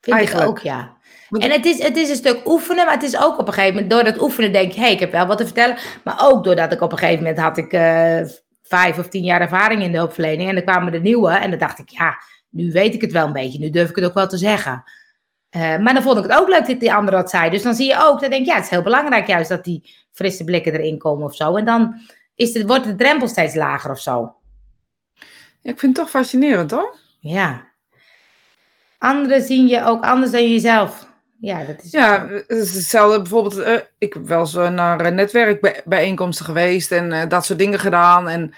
vind Eigenlijk. ik ook, ja. En het is, het is een stuk oefenen, maar het is ook op een gegeven moment, door dat oefenen denk je, hé, hey, ik heb wel wat te vertellen. Maar ook doordat ik op een gegeven moment had ik eh, vijf of tien jaar ervaring in de hulpverlening en dan kwamen de nieuwe en dan dacht ik, ja, nu weet ik het wel een beetje, nu durf ik het ook wel te zeggen. Eh, maar dan vond ik het ook leuk dat die andere dat zei. Dus dan zie je ook, dan denk ik, ja, het is heel belangrijk juist dat die frisse blikken erin komen of zo. En dan is het, wordt de drempel steeds lager of zo. Ja, ik vind het toch fascinerend hoor. Ja. Anderen zien je ook anders dan jezelf. Ja, dat is Ja, hetzelfde. Bijvoorbeeld, eh, ik heb wel eens naar eh, netwerkbijeenkomsten geweest en dat soort dingen gedaan. En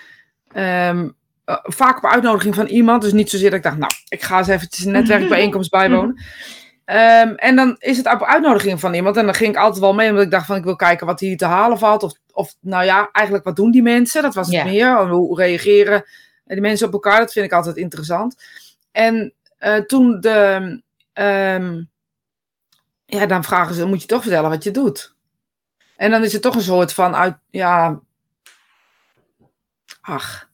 ehm, eh, vaak op uitnodiging van iemand. Dus niet zozeer dat ik dacht, nou, ik ga eens eventjes een <laughs> netwerkbijeenkomst bijwonen. Ehm, en dan is het op uitnodiging van iemand. En dan ging ik altijd wel mee, omdat ik dacht van, ik wil kijken wat hier te halen valt. Of, of nou ja, eigenlijk wat doen die mensen? Dat was het meer. Hoe, reageren die mensen op elkaar? Dat vind ik altijd interessant. En eh, toen de... ehm, ja, dan vragen ze, moet je toch vertellen wat je doet. En dan is het toch een soort van uit, ja, ach.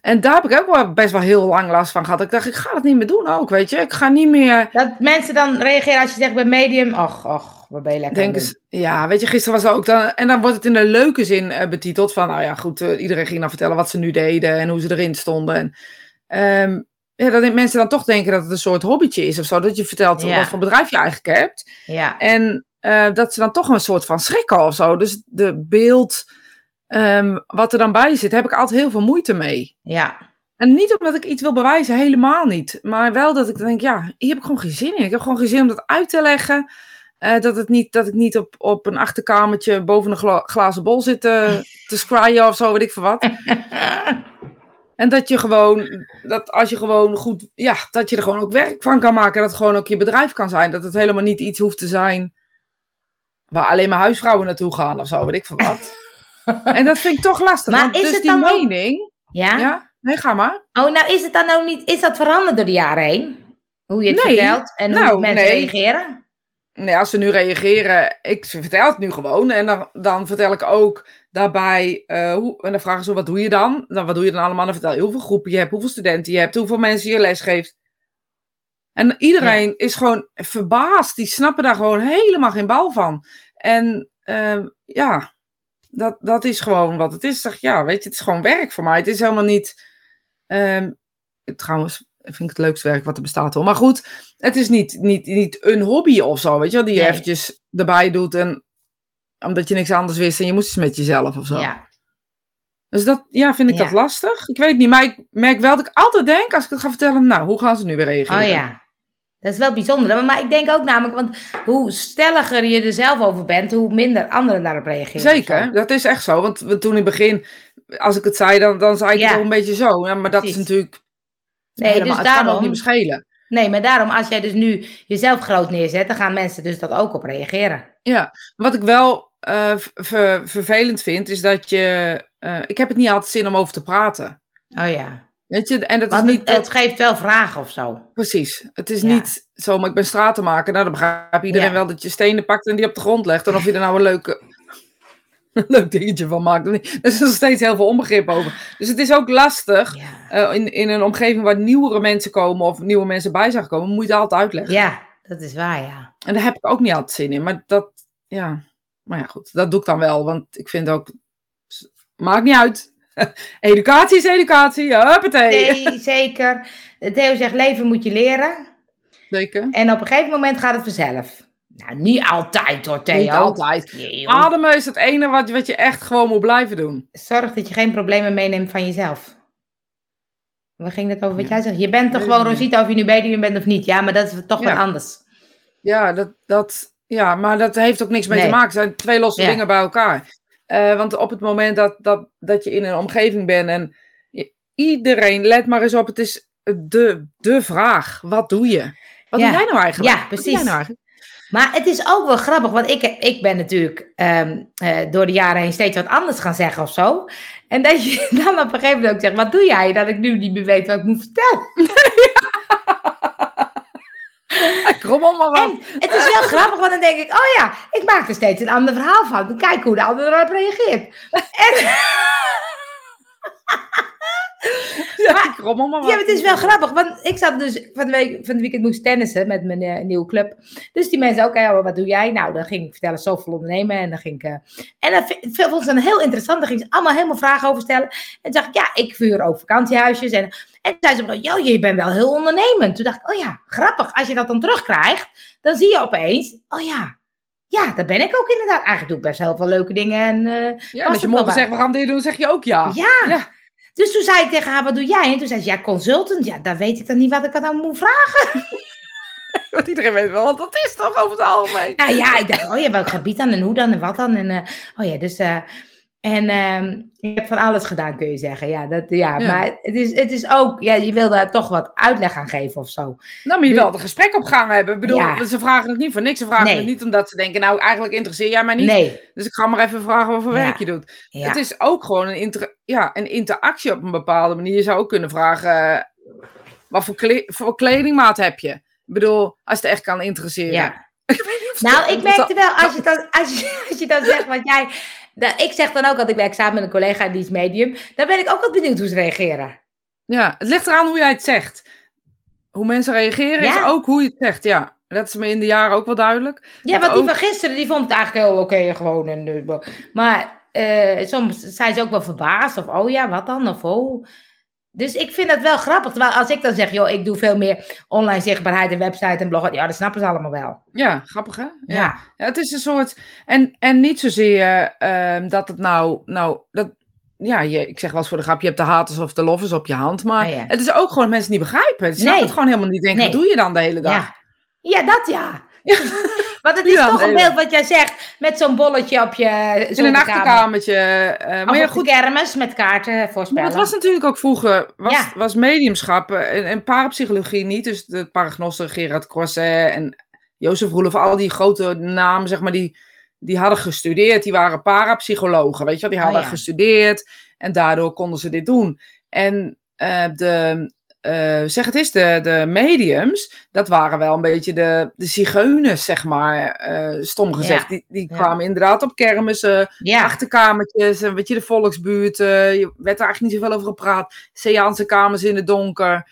En daar heb ik ook wel best wel heel lang last van gehad. Ik dacht, ik ga het niet meer doen ook, weet je. Ik ga niet meer Dat mensen dan reageren als je zegt bij medium, ach, ach, wat ben je lekker het ze- ja, weet je, gisteren was ook dan, en dan wordt het in een leuke zin eh, betiteld van, nou ja, goed, eh, iedereen ging dan vertellen wat ze nu deden en hoe ze erin stonden. En, ehm, ja, dat mensen dan toch denken dat het een soort hobbytje is of zo, dat je vertelt Ja. wat voor bedrijf je eigenlijk hebt. Ja, En eh, dat ze dan toch een soort van schrikken of zo. Dus de beeld ehm, wat er dan bij zit, heb ik altijd heel veel moeite mee. ja, En niet omdat ik iets wil bewijzen, helemaal niet. Maar wel dat ik denk, ja, hier heb ik gewoon geen zin in. Ik heb gewoon geen zin om dat uit te leggen. Eh, dat, het niet, dat ik niet op, op een achterkamertje boven een gla- glazen bol zit te, <laughs> te scryen of zo, weet ik veel wat. <laughs> En dat je gewoon, dat als je gewoon goed, ja, dat je er gewoon ook werk van kan maken. Dat het gewoon ook je bedrijf kan zijn. Dat het helemaal niet iets hoeft te zijn waar alleen maar huisvrouwen naartoe gaan of zo, weet ik veel wat. En dat vind ik toch lastig. Maar want is dus het die dan ook- mening, ja. ja, nee, ga maar. Oh, nou is het dan ook niet, is dat veranderd door de jaren heen? Hoe je het Nee, vertelt en hoe nou, mensen nee. reageren? Nee, als ze nu reageren, ik vertel het nu gewoon. En dan, dan vertel ik ook daarbij, eh, hoe, en dan vragen ze, wat doe je dan? Dan wat doe je dan allemaal? Dan vertel je hoeveel groepen je hebt, hoeveel studenten je hebt, hoeveel mensen je les geeft. En iedereen is gewoon verbaasd. Die snappen daar gewoon helemaal geen bal van. En ehm, ja, dat, dat is gewoon wat het is. Ik Zeg, ja, weet je, het is gewoon werk voor mij. Het is helemaal niet... ehm, trouwens, vind ik het leukste werk wat er bestaat hoor. Maar goed, het is niet, niet, niet een hobby of zo, weet je wel, die je Nee. eventjes erbij doet en omdat je niks anders wist en je moest iets met jezelf of zo. Ja, Dus dat, ja, vind ik Ja. dat lastig. Ik weet niet, maar ik merk wel dat ik altijd denk, als ik het ga vertellen, nou, hoe gaan ze nu weer reageren? oh ja. Dat is wel bijzonder. Maar, ik denk ook namelijk, want hoe stelliger je er zelf over bent, hoe minder anderen daarop reageren. Zeker, dat is echt zo. Want toen in het begin, als ik het zei, dan, dan zei ik Ja. het ook een beetje zo. Ja, maar dat Precies. is natuurlijk Nee, helemaal, dus het kan ook niet meer schelen. nee, maar daarom, als jij dus nu jezelf groot neerzet, dan gaan mensen dus dat ook op reageren. Ja, wat ik wel eh, ver- vervelend vind, is dat je. eh, ik heb het niet altijd zin om over te praten. Oh ja. Weet je, en dat is niet. het, dat- geeft wel vragen of zo. Precies. Het is Ja. niet zo, maar ik ben stratenmaker. Nou, dan begrijpt iedereen Ja. wel dat je stenen pakt en die op de grond legt. En of je er nou een leuke, <laughs> een leuk dingetje van maakt. <laughs> Er is nog steeds heel veel onbegrip over. Dus het is ook lastig. Ja. eh, in, in een omgeving waar nieuwere mensen komen of nieuwe mensen bij zijn gekomen, moet je het altijd uitleggen. ja, dat is waar, ja. En daar heb ik ook niet altijd zin in. Maar dat, ja. Maar ja, goed. Dat doe ik dan wel. Want ik vind ook, maakt niet uit. <laughs> educatie is educatie. Huppatee. Nee, zeker. Theo zegt, leven moet je leren. Zeker. En op een gegeven moment gaat het vanzelf. Nou, niet altijd hoor, Theo. Niet altijd. Nee. Ademen is het ene wat, wat je echt gewoon moet blijven doen. Zorg dat je geen problemen meeneemt van jezelf. Waar ging het over wat Ja. jij zegt? Je bent toch gewoon. Rosita of je nu medium bent of niet. Ja, maar dat is toch Ja. wat anders. Ja, dat, dat, ja, maar dat heeft ook niks mee te maken. Het zijn twee losse dingen bij elkaar. Eh, want op het moment dat, dat, dat je in een omgeving bent en je- iedereen, let maar eens op, het is de, de vraag. Wat doe je? Wat Ja. doe jij nou eigenlijk? Ja, precies. nou eigenlijk? Maar het is ook wel grappig, want ik, ik ben natuurlijk ehm, eh, door de jaren heen steeds wat anders gaan zeggen of zo. En dat je <laughs> dan op een gegeven moment ook zegt, wat doe jij? Dat ik nu niet meer weet wat ik moet vertellen. <laughs> Kom op maar het is wel grappig, want dan denk ik, oh ja, ik maak er steeds een ander verhaal van. Kijk hoe de ander erop reageert. En, <laughs> Ja, kom op maar wat. ja, maar het is wel grappig, want ik zat dus van de, week, van de weekend moest tennissen met mijn eh, nieuwe club. Dus die mensen ook, ja, wat doe jij? Nou, dan ging ik vertellen, zoveel ondernemen. En dan ging ik, eh, en dat vond ze dan heel interessant. Daar ging ze allemaal helemaal vragen over stellen. En toen dacht ik, ja, ik vuur ook vakantiehuisjes. En, en toen zei ze, joh, je bent wel heel ondernemend. Toen dacht ik, oh ja, grappig. Als je dat dan terugkrijgt, dan zie je opeens, oh ja, ja, dat ben ik ook inderdaad. Eigenlijk doe ik best heel veel leuke dingen. En, eh, Ja, als je het morgen zegt, we gaan dit doen, zeg je ook ja. ja. Ja. Dus toen zei ik tegen haar, wat doe jij? En toen zei ze, ja, consultant. Ja, dan weet ik dan niet wat ik aan moet vragen. <laughs> Want iedereen weet wel, want dat is toch over het algemeen. Nou ja, ik dacht, oh ja, welk gebied dan en hoe dan en wat dan? En, eh, oh ja, dus... eh, en ehm ik heb van alles gedaan, kun je zeggen. Ja, dat, ja, Ja. maar het is, het is ook... Ja, je wil daar toch wat uitleg aan geven of zo. Dan moet je wel het gesprek op gang hebben. Ik bedoel, Ja. ze vragen het niet voor niks. Ze vragen Nee. het niet omdat ze denken, nou, eigenlijk interesseer jij mij niet. Nee. Dus ik ga maar even vragen wat voor Ja. werk je doet. Het is ook gewoon een, inter ja, een interactie op een bepaalde manier. Je zou ook kunnen vragen, eh, wat voor, kle- voor kledingmaat heb je? Ik bedoel, als het echt kan interesseren. ja. <laughs> Ik Nou, dat- ik merkte wel, als je dan, als je, als je dan zegt wat jij... Nou, ik zeg dan ook altijd, ik werk samen met een collega die is medium. Dan ben ik ook wel benieuwd hoe ze reageren. Ja, het ligt eraan hoe jij het zegt. Hoe mensen reageren is ook hoe je het zegt, ja. Dat is me in de jaren ook wel duidelijk. Ja, Dat want die van gisteren, die vond het eigenlijk heel oké gewoon. En, eh, maar eh, soms zijn ze ook wel verbaasd. Of, oh ja, wat dan? Of, oh. Dus ik vind dat wel grappig. Terwijl als ik dan zeg, joh, ik doe veel meer online zichtbaarheid en website en bloggen. Ja, dat snappen ze allemaal wel. Ja, grappig hè? Ja. Ja, het is een soort. En, en niet zozeer ehm, dat het nou. nou dat, ja, je, ik zeg wel eens voor de grap: je hebt de haters of de lovers op je hand. Maar Ah, ja. het is ook gewoon mensen niet begrijpen. Ze Nee. het gewoon helemaal niet. Denken: Nee. wat doe je dan de hele dag? Ja. ja, dat ja. <laughs> Want het is Ja, toch een beeld wat jij zegt. Met zo'n bolletje op je In een achterkamertje. Of maar ja, goed. kermis met kaarten Maar voorspellen. het was natuurlijk ook vroeger, was, Ja. was mediumschap eh, en, en parapsychologie niet. Dus de paragnosten, Gerard Croisset en Jozef Roelof, al die grote namen, zeg maar, die, die hadden gestudeerd. Die waren parapsychologen, weet je wel. Die Oh, hadden gestudeerd en daardoor konden ze dit doen. En eh, de, eh, zeg het is, de, de mediums, dat waren wel een beetje de, de zigeuners, zeg maar, eh, stom gezegd. Ja. Die, die Ja. kwamen inderdaad op kermissen, ja. achterkamertjes, en weet je, de volksbuurt. eh, je werd er eigenlijk niet zoveel over gepraat. Seance kamers in het donker.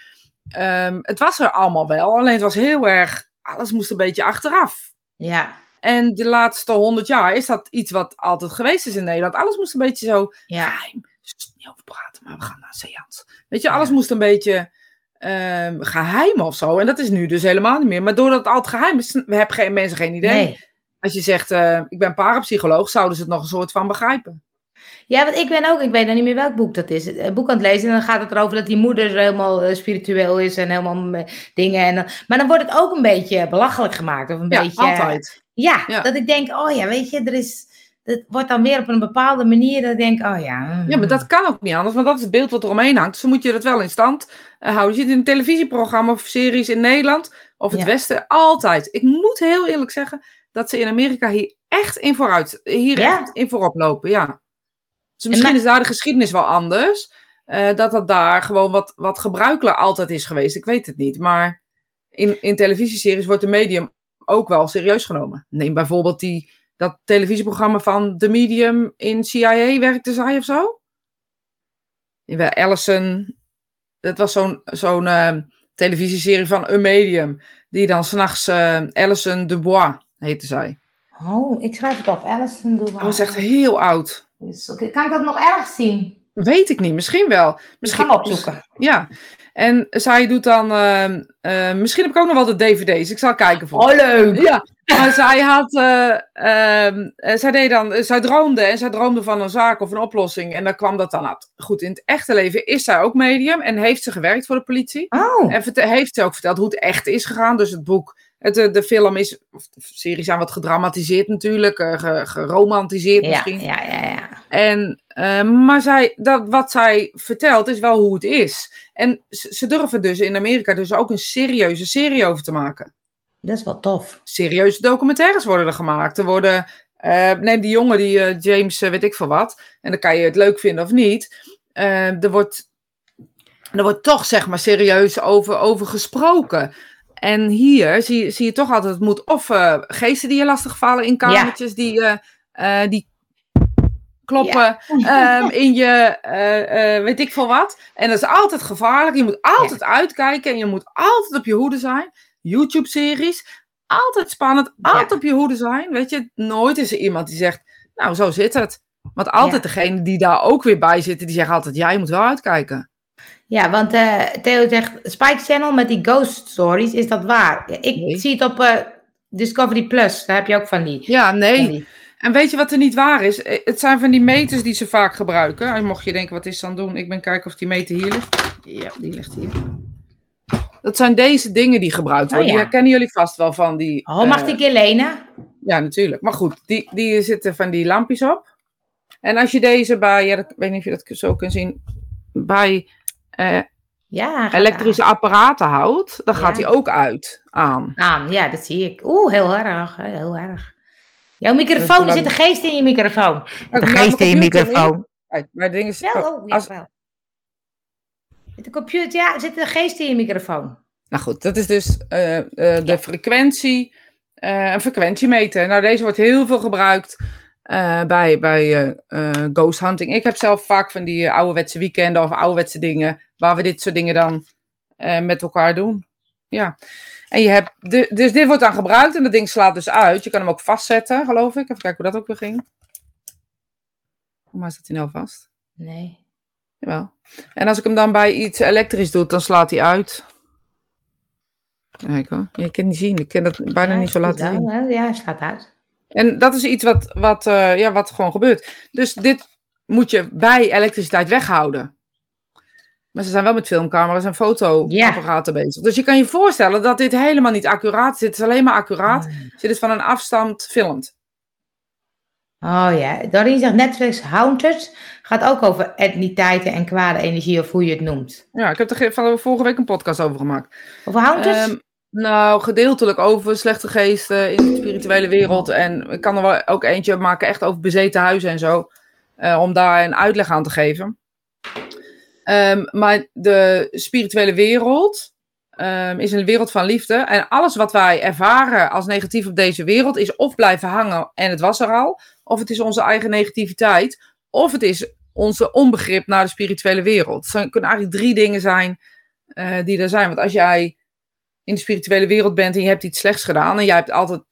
Ehm, het was er allemaal wel, alleen het was heel erg, alles moest een beetje achteraf. ja. En de laatste honderd jaar is dat iets wat altijd geweest is in Nederland. Alles moest een beetje zo ja. geheim. Niet over praten, maar we gaan naar een seance. Weet je, alles moest een beetje ehm, geheim of zo. En dat is nu dus helemaal niet meer. Maar doordat het altijd geheim is, hebben geen, mensen geen idee. Nee. Als je zegt, eh, ik ben parapsycholoog, zouden ze het nog een soort van begrijpen. Ja, want ik ben ook, ik weet nog niet meer welk boek dat is. Een boek aan het lezen en dan gaat het erover dat die moeder helemaal eh, spiritueel is en helemaal eh, dingen. En, dan- maar dan wordt het ook een beetje belachelijk gemaakt. Of een Ja, beetje, altijd. Ja, Ja. dat ik denk, oh ja, weet je, er is, het wordt dan weer op een bepaalde manier dat ik denk, oh ja. Ja, maar dat kan ook niet anders, want dat is het beeld wat er omheen hangt. Dus dan moet je dat wel in stand eh, houden. Je zit in een televisieprogramma of series in Nederland of het Ja. Westen, altijd. Ik moet heel eerlijk zeggen dat ze in Amerika hier echt in vooruit, hier Ja. echt in voorop lopen, ja. Dus misschien is daar de geschiedenis wel anders. eh, dat dat daar gewoon wat, wat gebruikelijk altijd is geweest. Ik weet het niet. Maar in, in televisieseries wordt de medium ook wel serieus genomen. Neem bijvoorbeeld die, dat televisieprogramma van The Medium in CIA werkte zij of zo. Allison. Dat was zo'n zo'n eh, televisieserie van een medium. Die dan s'nachts eh Alison Dubois heette zij. Oh, ik schrijf het op. Alison Dubois. Dat was echt heel oud. Dus, Kan ik dat nog ergens zien? Weet ik niet, misschien wel. Ik Misschien ga hem opzoeken. Ja, en zij doet dan. ehm, eh, misschien heb ik ook nog wel de DVD's. Ik zal kijken voor. Oh, leuk. Ja, maar zij had. eh, ehm, eh, zij deed dan. eh, Zij droomde en zij droomde van een zaak of een oplossing. En daar kwam dat dan uit. Goed, in het echte leven is zij ook medium en heeft ze gewerkt voor de politie. Oh, En heeft ze ook verteld hoe het echt is gegaan. Dus het boek. Het, de film is. Of de series zijn wat gedramatiseerd natuurlijk. ge- geromantiseerd ja, misschien. ja, ja, ja. En, eh, maar zij, dat, wat zij vertelt is wel hoe het is. En ze, ze durven dus in Amerika dus ook een serieuze serie over te maken. Dat is wel tof. Serieuze documentaires worden er gemaakt. Er worden, eh, neem die jongen, die eh, James, eh, weet ik veel wat. En dan kan je het leuk vinden of niet. Er, wordt, er wordt toch zeg maar serieus over, over gesproken. En hier zie, je- zie je toch altijd, het moet of geesten die je lastigvallen in kamertjes, die, die kloppen ehm, in je, weet ik veel wat. En dat is altijd gevaarlijk. Je moet altijd uitkijken en je moet altijd op je hoede zijn. YouTube-series, altijd spannend, Ja. altijd op je hoede zijn. Weet je, nooit is er iemand die zegt, nou, zo zit het. Want altijd Ja. degene die daar ook weer bij zitten, die zeggen altijd, ja, je moet wel uitkijken. Ja, want eh, Theo zegt, Spike Channel met die ghost stories, is dat waar? Ik Nee. zie het op eh, Discovery Plus, daar heb je ook van die. Ja, nee. die. En weet je wat er niet waar is? Eh, Het zijn van die meters die ze vaak gebruiken. En mocht je denken, wat is het doen? Ik ben kijken of die meter hier ligt. Ja, die ligt hier. Dat zijn deze dingen die gebruikt Oh, worden. ja. Die kennen jullie vast wel van die... Oh, mag eh, die keer lenen? Ja, natuurlijk. Maar goed, die, die zitten van die lampjes op. En als je deze bij, ja, dat- ik weet niet of je dat zo kunt zien, bij eh, Ja, elektrische apparaten houdt, dan gaat Ja. die ook uit aan. aan. Ja, dat zie ik. Oeh, heel erg, heel erg. Jouw microfoon, is er zit een geest in je microfoon. De geest in je microfoon. Maar het ding is, Wel, oh, ja, als, wel. Met de computer, ja, er zit een geest in je microfoon. nou goed, dat is dus eh, eh, de frequentie, eh, een frequentiemeter. Nou, deze wordt heel veel gebruikt bij, bij ghost hunting. Ik heb zelf vaak van die ouderwetse weekenden of ouderwetse dingen, waar we dit soort dingen dan met elkaar doen. Ja. En je hebt, de, dus dit wordt dan gebruikt en dat ding slaat dus uit. Je kan hem ook vastzetten, geloof ik. Even kijken hoe dat ook weer ging. Hoe maar staat hij nou vast? Nee. Jawel. En als ik hem dan bij iets elektrisch doe, dan slaat hij uit. Kijk hoor. Je kan niet zien. Ik kan dat bijna Ja, niet zo laten zien. hè. Ja, slaat uit. En dat is iets wat, wat, eh, ja, wat gewoon gebeurt. Dus dit moet je bij elektriciteit weghouden. Maar ze zijn wel met filmcamera's en fotoapparaten bezig. Dus je kan je voorstellen dat dit helemaal niet accuraat is. Het is alleen maar accuraat je dit van een afstand filmt. Oh ja, Doreen zegt Netflix Haunted gaat ook over entiteiten en kwade energie of hoe je het noemt. Ja, ik heb er van vorige week een podcast over gemaakt. Over Haunted? Ehm, nou, gedeeltelijk over slechte geesten in de spirituele wereld. En ik kan er wel ook eentje maken echt over bezeten huizen en zo. eh, om daar een uitleg aan te geven. Ehm, maar de spirituele wereld ehm, is een wereld van liefde. En alles wat wij ervaren als negatief op deze wereld is of blijven hangen en het was er al. Of het is onze eigen negativiteit. Of het is onze onbegrip naar de spirituele wereld. Het zijn- kunnen eigenlijk drie dingen zijn eh, die er zijn. Want als jij in de spirituele wereld bent en je hebt iets slechts gedaan en jij hebt altijd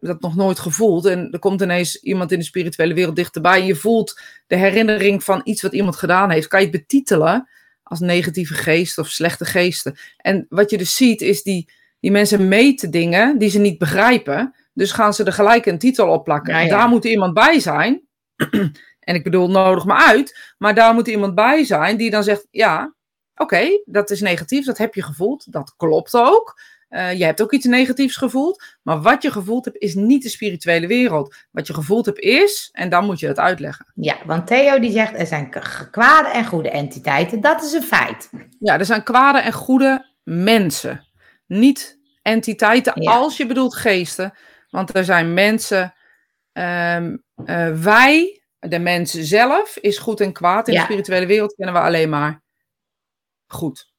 dat nog nooit gevoeld en er komt ineens iemand in de spirituele wereld dichterbij en je voelt de herinnering van iets wat iemand gedaan heeft, kan je het betitelen als negatieve geest of slechte geesten. En wat je dus ziet is die, die mensen meten dingen die ze niet begrijpen, dus gaan ze er gelijk een titel op plakken. Ja, ja. Daar moet iemand bij zijn. En ik bedoel, nodig me uit, maar daar moet iemand bij zijn die dan zegt, ja, oké, dat is negatief, dat heb je gevoeld, dat klopt ook. je hebt ook iets negatiefs gevoeld. Maar wat je gevoeld hebt is niet de spirituele wereld. Wat je gevoeld hebt is, en dan moet je het uitleggen. Ja, want Theo die zegt er zijn kwade en goede entiteiten. Dat is een feit. Ja, er zijn kwade en goede mensen. Niet entiteiten als je bedoelt geesten. Want er zijn mensen. Um, wij, de mensen zelf, is goed en kwaad. In de spirituele wereld kennen we alleen maar goed.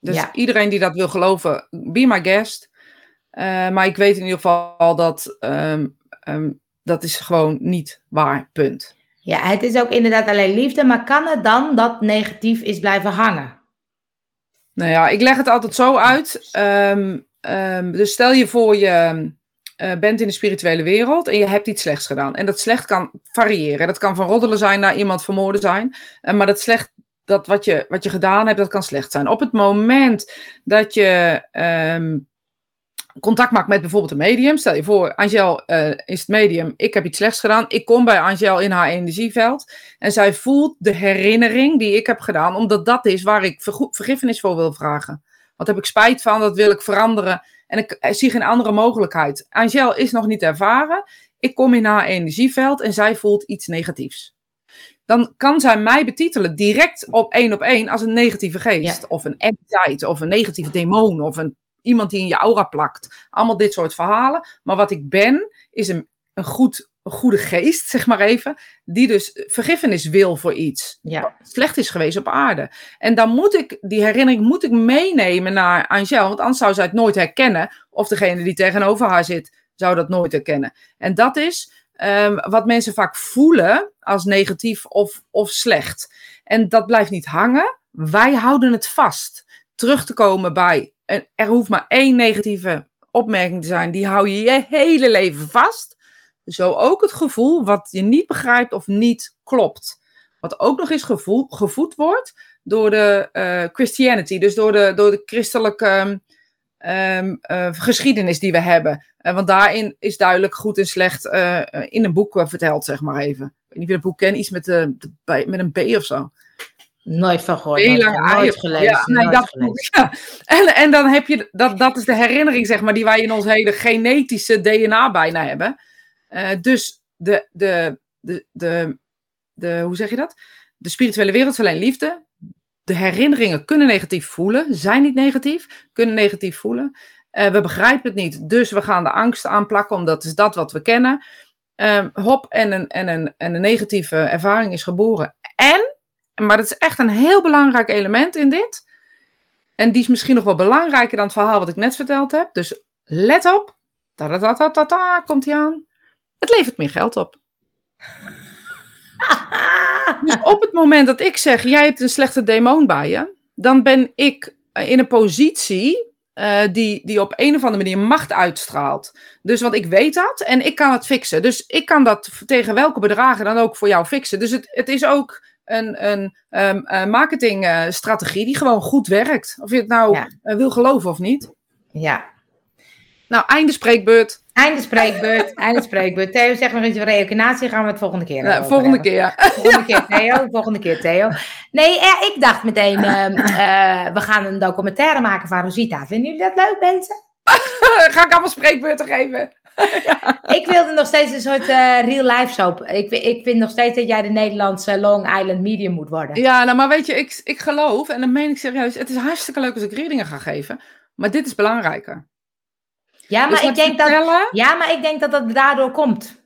Dus iedereen die dat wil geloven, be my guest. Uh, maar ik weet in ieder geval dat um, um, dat is gewoon niet waar, punt. Ja, het is ook inderdaad alleen liefde, maar kan het dan dat negatief is blijven hangen? Nou ja, ik leg het altijd zo uit. Um, dus stel je voor je uh, bent in de spirituele wereld en je hebt iets slechts gedaan. En dat slecht kan variëren. Dat kan van roddelen zijn naar iemand vermoorden zijn. Uh, maar dat slecht dat wat je, wat je gedaan hebt, dat kan slecht zijn. Op het moment dat je um, contact maakt met bijvoorbeeld een medium, stel je voor, Angel uh, is het medium, ik heb iets slechts gedaan, ik kom bij Angel in haar energieveld en zij voelt de herinnering die ik heb gedaan, omdat dat is waar ik vergiffenis voor wil vragen. Wat heb ik spijt van, dat wil ik veranderen en ik, ik zie geen andere mogelijkheid. Angel is nog niet ervaren, ik kom in haar energieveld en zij voelt iets negatiefs dan kan zij mij betitelen direct op één op één als een negatieve geest. Of een entiteit, of een negatieve demon, of een, iemand die in je aura plakt. Allemaal dit soort verhalen. Maar wat ik ben, is een, een, goed, goede geest, zeg maar even, die dus vergiffenis wil voor iets. Ja. slecht is geweest op aarde. En dan moet ik, die herinnering moet ik meenemen naar Angel, want anders zou zij het nooit herkennen. Of degene die tegenover haar zit, zou dat nooit herkennen. En dat is Ehm, wat mensen vaak voelen als negatief of, of slecht. En dat blijft niet hangen. Wij houden het vast. Terug te komen bij, er hoeft maar één negatieve opmerking te zijn, die hou je je hele leven vast. Zo ook het gevoel wat je niet begrijpt of niet klopt. Wat ook nog eens gevoel, gevoed wordt door de uh, Christianity, dus door de, door de christelijke um, uh, geschiedenis die we hebben. Uh, want daarin is duidelijk goed en slecht in een boek verteld, zeg maar even. Ik weet niet of je dat boek kent, iets met, de, de, met een B of zo. Nooit van gehoord. Heel lang nooit gelezen. Ja, nee, dat, ja. <laughs> En, en dan heb je, dat, dat is de herinnering, zeg maar, die wij in ons hele genetische DNA bijna hebben. Dus de, de, de, de, de, hoe zeg je dat? De spirituele wereld is alleen liefde de herinneringen kunnen negatief voelen, zijn niet negatief, kunnen negatief voelen. Uh, we begrijpen het niet, dus we gaan de angst aanplakken, omdat is dat wat we kennen. Uh, hop, en een, en, een, en een negatieve ervaring is geboren. En, maar dat is echt een heel belangrijk element in dit. En die is misschien nog wel belangrijker dan het verhaal wat ik net verteld heb. Dus let op. -ta, komt hij aan. Het levert meer geld op. dus op het moment dat ik zeg, jij hebt een slechte demon bij je, dan ben ik eh, in een positie uh, die, die op een of andere manier macht uitstraalt. Dus want ik weet dat en ik kan het fixen. Dus ik kan dat tegen welke bedragen dan ook voor jou fixen. Dus het, het is ook een, een, um, marketingstrategie die gewoon goed werkt. Of je het nou ja. wil geloven of niet. Ja. Nou, einde spreekbeurt. Einde spreekbeurt, einde spreekbeurt. Theo, zeg maar iets over reïncarnatie, gaan we het volgende keer ja, Volgende keer, ja. Volgende keer, Theo. <laughs> Volgende keer, Theo. Nee, eh, ik dacht meteen, uh, <laughs> uh, we gaan een documentaire maken van Rosita. Vinden jullie dat leuk, mensen? <laughs> Ga ik allemaal spreekbeurten geven? ik wilde nog steeds een soort uh, real-life soap. Ik, ik vind nog steeds dat jij de Nederlandse Long Island medium moet worden. Ja, nou, maar weet je, ik, ik geloof, en dan meen ik serieus, het is hartstikke leuk als ik readingen ga geven, maar dit is belangrijker. Ja, maar, ik denk dat, ja, maar ik denk dat dat daardoor komt.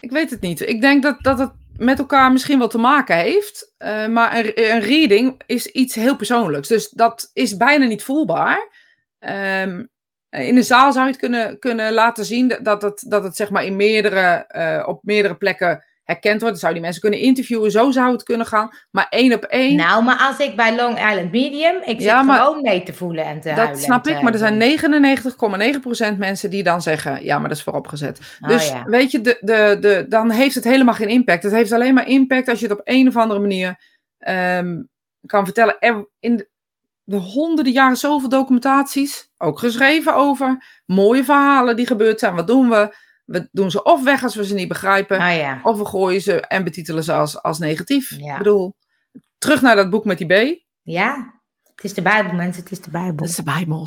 Ik weet het niet. Ik denk dat, dat het met elkaar misschien wel te maken heeft. Uh, maar een, een, reading is iets heel persoonlijks. Dus dat is bijna niet voelbaar. Um, in de zaal zou je het kunnen, kunnen laten zien dat het, dat het zeg maar in meerdere, uh, op meerdere plekken herkend wordt. Dan zou die mensen kunnen interviewen. Zo zou het kunnen gaan. Maar één op één. Nou, maar als ik bij Long Island Medium, ik zit gewoon mee te voelen en te dat huilen. Dat snap ik, maar er zijn 99,9% mensen die dan zeggen, ja, maar dat is vooropgezet. Oh, dus weet je, de, de, de, dan heeft het helemaal geen impact. Het heeft alleen maar impact als je het op een of andere manier um, kan vertellen. Er, in de, de honderden jaren zoveel documentaties, ook geschreven over mooie verhalen die gebeurd zijn. Wat doen we? We doen ze of weg als we ze niet begrijpen, oh, of we gooien ze en betitelen ze als, als negatief. Ik bedoel, terug naar dat boek met die B. Ja, het is de Bijbel, mensen, het is de Bijbel. Het is de Bijbel.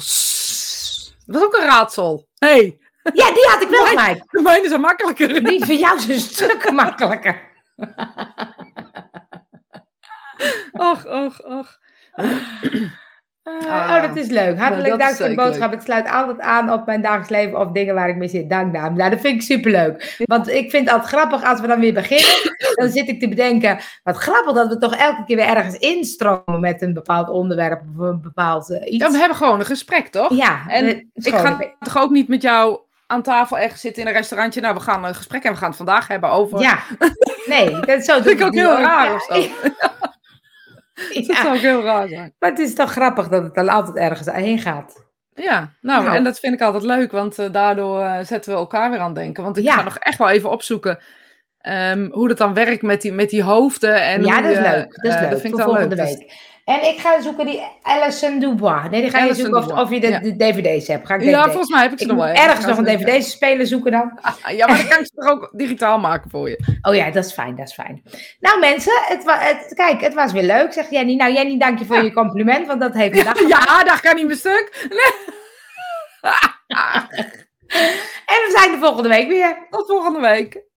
Dat was ook een raadsel. hey, Ja, die had ik wel gelijk. de mijne is een makkelijker. Die van jou is een stuk makkelijker. Och, och, och. Eh, Ah. oh, dat is leuk. Hartelijk Nou, dat dank voor de zeker boodschap. Ik sluit altijd aan op mijn dagelijks leven of dingen waar ik mee zit. Dank, naam. Nou, dat vind ik superleuk. Want ik vind het altijd grappig als we dan weer beginnen. Dan zit ik te bedenken, wat grappig dat we toch elke keer weer ergens instromen met een bepaald onderwerp of een bepaald eh, iets. Ja, we hebben gewoon een gesprek, toch? Ja, En eh, ik ga toch ook niet met jou aan tafel ergens zitten in een restaurantje. Nou, we gaan een gesprek en we gaan het vandaag hebben over... Ja, nee, dat zo <laughs> doe vind ik ook heel raar Ja, of zo. Ja, <laughs> <laughs> Dat zou ook heel raar zijn. maar het is toch grappig dat het dan altijd ergens heen gaat. Ja, nou, Nou. en dat vind ik altijd leuk, want eh, daardoor eh, zetten we elkaar weer aan het denken. Want ik Ja. ga nog echt wel even opzoeken ehm, hoe dat dan werkt met die, met die hoofden. En ja, dat is leuk. Dat is eh, leuk. vind ik volgende leuk. Dus- week. En ik ga zoeken die Alison Dubois. Nee, die ga je Alison zoeken of, je de, ja. de dvd's hebt. Ga ik ja, DVD. volgens mij heb ik ze Ik nog wel. ergens nog een dvd-speler zoeken dan. <laughs> Ja, maar dan kan ik ze toch ook digitaal maken voor je. Oh ja, dat is fijn, dat is fijn. Nou mensen, het wa- het, kijk, het was weer leuk, zegt Jenny. Nou Jenny, dank je voor Ja. je compliment, want dat heeft me dag <laughs> Ja, daar kan niet meer stuk. <laughs> En we zijn de volgende week weer. Tot volgende week.